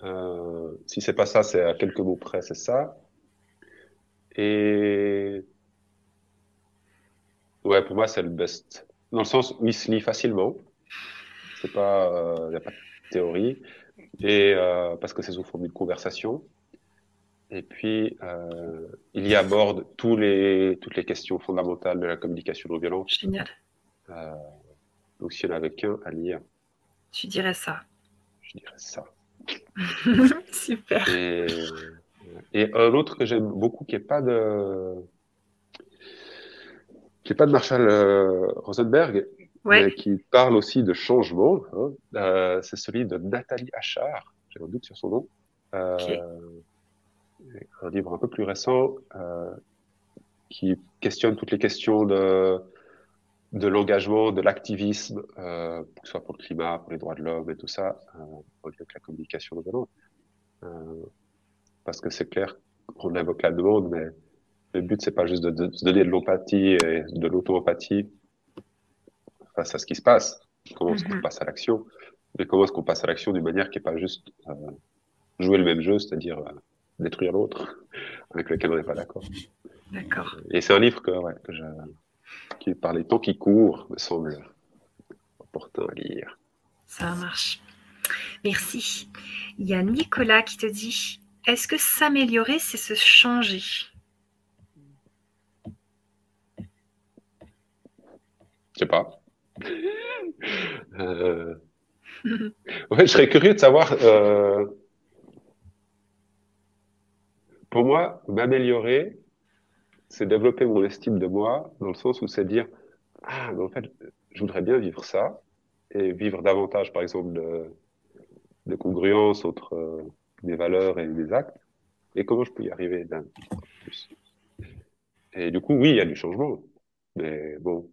Speaker 2: Euh, si c'est pas ça, c'est à quelques mots près, c'est ça. Et ouais, pour moi, c'est le best. Dans le sens où il se lit facilement. C'est pas, il n'y a pas de théorie et euh, parce que c'est sous forme d'une conversation. Et puis, euh, il y aborde tous les, toutes les questions fondamentales de la communication non violente.
Speaker 1: Génial.
Speaker 2: Euh, donc, s'il y en avait qu'un à lire.
Speaker 1: Tu dirais ça.
Speaker 2: Je dirais ça.
Speaker 1: Super.
Speaker 2: Et, et, un autre que j'aime beaucoup, qui n'est pas de, qui est pas de Marshall euh, Rosenberg, qui parle aussi de changement. Hein. Euh, c'est celui de Nathalie Achard, j'ai un doute sur son nom. Euh, Un livre un peu plus récent qui questionne toutes les questions de, de l'engagement, de l'activisme, que ce soit pour le climat, pour les droits de l'homme et tout ça, avec la communication non parce que c'est clair qu'on invoque la demande, mais le but, c'est pas juste de, de, de donner de l'empathie et de l'auto-empathie face à ce qui se passe, comment est-ce qu'on mhm. passe à l'action, mais comment est-ce qu'on passe à l'action d'une manière qui n'est pas juste euh, jouer le même jeu, c'est-à-dire euh, détruire l'autre, avec lequel on n'est pas d'accord.
Speaker 1: D'accord.
Speaker 2: Et c'est un livre que, ouais, que je, qui, par les temps qui courent, me semble opportun à lire.
Speaker 1: Ça marche. Merci. Il y a Nicolas qui te dit Est-ce que s'améliorer, c'est se changer?
Speaker 2: Je sais pas. Euh... je serais curieux de savoir. Euh... Pour moi, m'améliorer, c'est développer mon estime de moi, dans le sens où c'est dire Ah, mais en fait, je voudrais bien vivre ça, et vivre davantage, par exemple, de, de congruence entre euh, mes valeurs et mes actes, et comment je peux y arriver d'un plus? Et du coup, oui, il y a du changement, mais bon,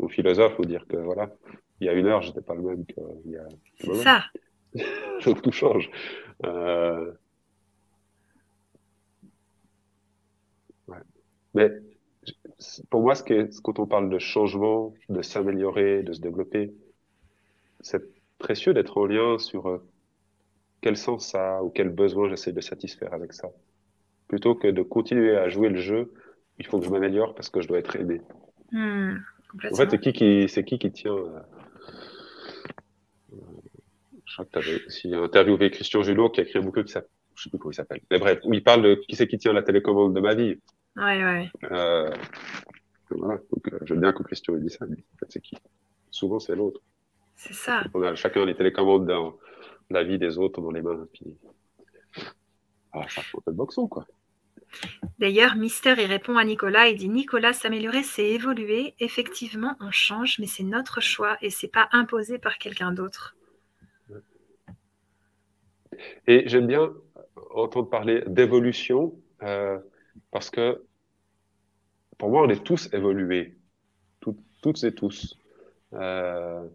Speaker 2: aux philosophes, faut dire que voilà, il y a une heure, j'étais pas le même qu'il y a.
Speaker 1: C'est ça.
Speaker 2: Donc tout change. Euh... Ouais. Mais pour moi, ce qui est, quand on parle de changement, de s'améliorer, de se développer, c'est précieux d'être en lien sur euh, quel sens ça a ou quel besoin j'essaie de satisfaire avec ça. Plutôt que de continuer à jouer le jeu, il faut que je m'améliore parce que je dois être aidé.
Speaker 1: Hmm.
Speaker 2: En fait, c'est qui qui, c'est qui qui tient. Je crois que tu avais aussi interviewé Christian Julot qui a écrit un bouquin qui s'appelle, je sais plus comment il s'appelle. Mais bref, où il parle de qui c'est qui tient la télécommande de ma vie.
Speaker 1: Ouais, ouais.
Speaker 2: Euh, voilà. Donc, euh, j'aime bien que Christian ait dit ça. Mais en fait, c'est qui? Souvent, c'est l'autre.
Speaker 1: C'est ça.
Speaker 2: On a chacun les télécommandes dans la vie des autres dans les mains. Puis... Ah, ça fait un peu de boxon, quoi.
Speaker 1: D'ailleurs, Mister y répond à Nicolas et dit Nicolas, s'améliorer, c'est évoluer. Effectivement, on change, mais c'est notre choix et c'est pas imposé par quelqu'un d'autre.
Speaker 2: Et j'aime bien entendre parler d'évolution euh, parce que pour moi, on est tous évolués, toutes et tous. Euh,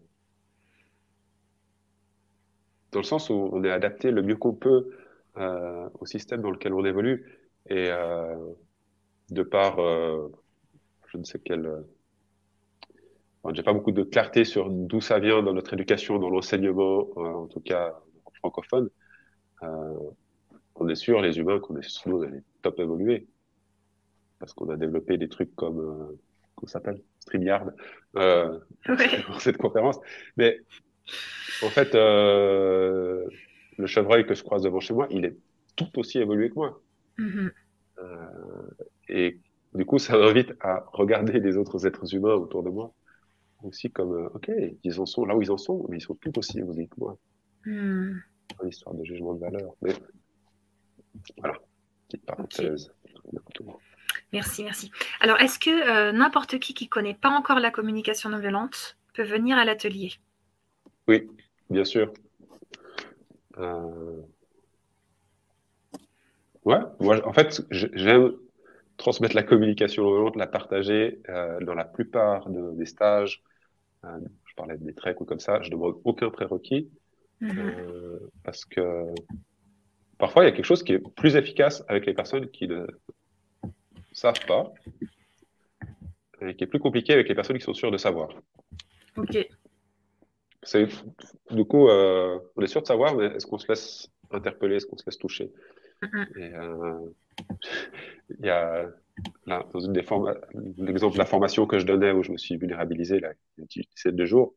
Speaker 2: dans le sens où on est adapté le mieux qu'on peut euh, au système dans lequel on évolue. Et euh, de par, euh, je ne sais quel, euh, enfin, j'ai pas beaucoup de clarté sur d'où ça vient dans notre éducation, dans l'enseignement, en tout cas francophone. on est sûr, les humains, qu'on est on est top évolués. Parce qu'on a développé des trucs comme, ça s'appelle? StreamYard, euh,
Speaker 1: ouais.
Speaker 2: pour cette conférence. Mais, en fait, euh, le chevreuil que je croise devant chez moi, il est tout aussi évolué que moi.
Speaker 1: Mm-hmm.
Speaker 2: Euh, et du coup, ça m'invite à regarder les autres êtres humains autour de moi aussi comme, euh, ok, ils en sont là où ils en sont, mais ils sont tout aussi évolués que moi.
Speaker 1: Mm.
Speaker 2: Une histoire de jugement de valeur. Mais voilà, petite parenthèse. Okay.
Speaker 1: Merci, merci. Alors, est-ce que euh, n'importe qui qui ne connaît pas encore la communication non violente peut venir à l'atelier?
Speaker 2: Oui, bien sûr. Euh, ouais, moi, en fait, j'aime transmettre la communication non violente, la partager euh, dans la plupart des stages. je parlais des treks ou comme ça, je ne demande aucun prérequis mm-hmm. parce que parfois il y a quelque chose qui est plus efficace avec les personnes qui ne savent pas et qui est plus compliqué avec les personnes qui sont sûres de savoir.
Speaker 1: Ok.
Speaker 2: C'est, du coup, euh, on est sûr de savoir, mais est-ce qu'on se laisse interpeller, est-ce qu'on se laisse toucher? Euh, Il y a dans une des l'exemple de la formation que je donnais où je me suis vulnérabilisé là, il y a 17 jours,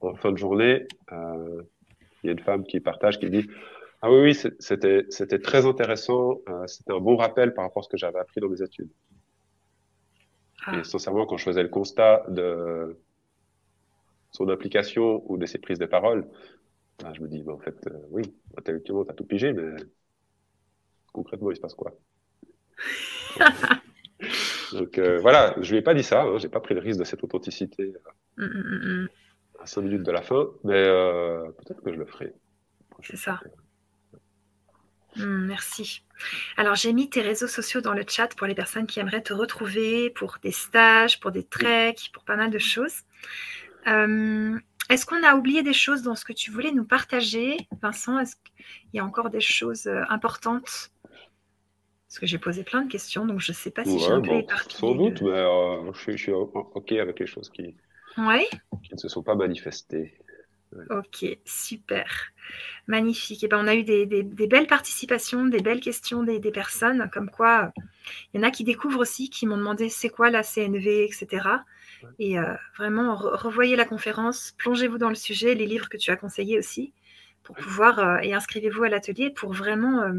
Speaker 2: en fin de journée, euh, il y a une femme qui partage, qui dit ah oui, oui, c'était, c'était très intéressant. Euh, c'était un bon rappel par rapport à ce que j'avais appris dans mes études. Ah. Et sincèrement, quand je faisais le constat de son application ou de ses prises de parole, ben, je me dis, en fait, euh, oui, intellectuellement, tu as tout pigé, mais concrètement, il se passe quoi Donc euh, voilà, je lui ai pas dit ça, hein, j'ai pas pris le risque de cette authenticité mm, mm, mm, à cinq minutes de la fin, mais peut-être que je le ferai.
Speaker 1: C'est ça. Merci. Alors, j'ai mis tes réseaux sociaux dans le chat pour les personnes qui aimeraient te retrouver pour des stages, pour des treks, pour pas mal de choses. Euh, est-ce qu'on a oublié des choses dans ce que tu voulais nous partager, Vincent Est-ce qu'il y a encore des choses euh, importantes? Parce que j'ai posé plein de questions, donc je ne sais pas si j'ai un peu
Speaker 2: Sans doute, mais euh, je, suis OK avec les choses qui, qui ne se sont pas manifestées.
Speaker 1: Ok, super. Magnifique. Et eh ben, on a eu des, belles participations, des belles questions des, personnes, comme quoi il y en a qui découvrent aussi, qui m'ont demandé c'est quoi la CNV, etc. Et euh, vraiment, revoyez la conférence, plongez-vous dans le sujet, les livres que tu as conseillés aussi, pour pouvoir, euh, et inscrivez-vous à l'atelier pour vraiment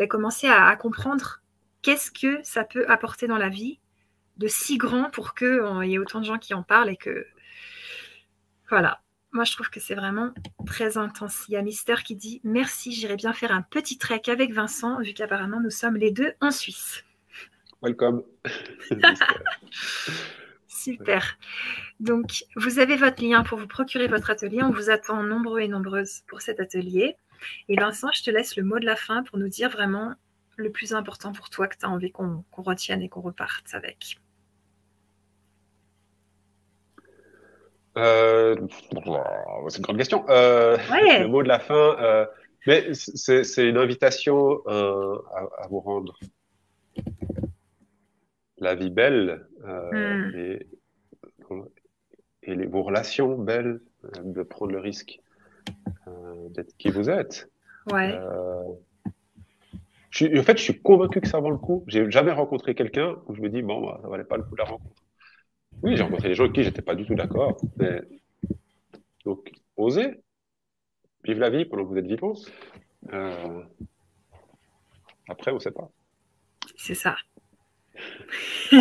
Speaker 1: ben, commencer à, comprendre qu'est-ce que ça peut apporter dans la vie de si grand pour qu'il y ait autant de gens qui en parlent et que. Voilà, moi, je trouve que c'est vraiment très intense. Il y a Mister qui dit Merci, j'irai bien faire un petit trek avec Vincent, vu qu'apparemment nous sommes les deux en Suisse.
Speaker 2: Welcome.
Speaker 1: Super. Donc, vous avez votre lien pour vous procurer votre atelier. On vous attend nombreux et nombreuses pour cet atelier. Et Vincent, je te laisse le mot de la fin pour nous dire vraiment le plus important pour toi que tu as envie qu'on retienne et qu'on reparte avec.
Speaker 2: Euh, c'est une grande question. Euh, le mot de la fin, euh, mais c'est une invitation à, vous rendre la vie belle hmm. et, et vos relations belles, de prendre le risque d'être qui vous êtes.
Speaker 1: Ouais.
Speaker 2: Je, en fait, je suis convaincu que ça vaut le coup. J'ai jamais rencontré quelqu'un où je me dis bon, bah, ça valait pas le coup de la rencontre. Oui, j'ai rencontré des gens avec qui j'étais pas du tout d'accord. Donc, osez. Vive la vie pendant que vous êtes vivant. Euh, après, on ne sait pas.
Speaker 1: C'est ça.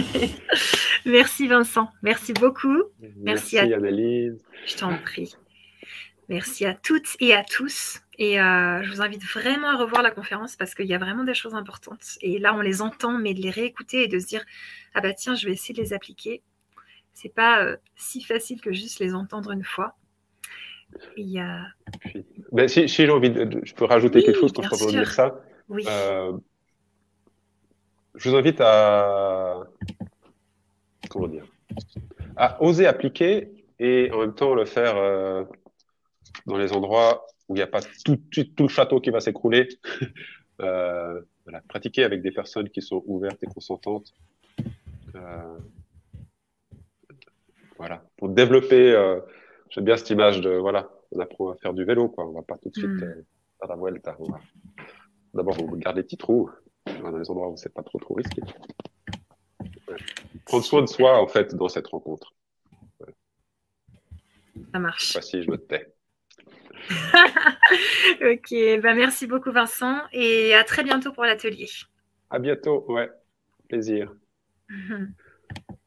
Speaker 1: Merci Vincent. Merci beaucoup.
Speaker 2: Merci, à Annelise.
Speaker 1: Je t'en prie. Merci à toutes et à tous. Et euh, je vous invite vraiment à revoir la conférence parce qu'il y a vraiment des choses importantes. Et là, on les entend, mais de les réécouter et de se dire Ah bah tiens, je vais essayer de les appliquer c'est pas euh, si facile que juste les entendre une fois. A...
Speaker 2: Ben, si, j'ai envie de, je peux rajouter quelque chose quand je peux dire ça.
Speaker 1: Oui. Euh,
Speaker 2: je vous invite à comment dire à oser appliquer et en même temps le faire euh, dans les endroits où il n'y a pas tout, tout, le château qui va s'écrouler. voilà, pratiquer avec des personnes qui sont ouvertes et consentantes. Voilà. Pour développer, euh, j'aime bien cette image de, voilà, on apprend à faire du vélo, quoi. On va pas tout de suite mm. euh, faire la vuelta. D'abord, on garde les petits trous dans les endroits où c'est pas trop trop risqué. Prendre soin de soi, en fait, dans cette rencontre.
Speaker 1: Ça marche.
Speaker 2: Voici, je me tais.
Speaker 1: ok, ben merci beaucoup Vincent et à très bientôt pour l'atelier.
Speaker 2: À bientôt, ouais, plaisir.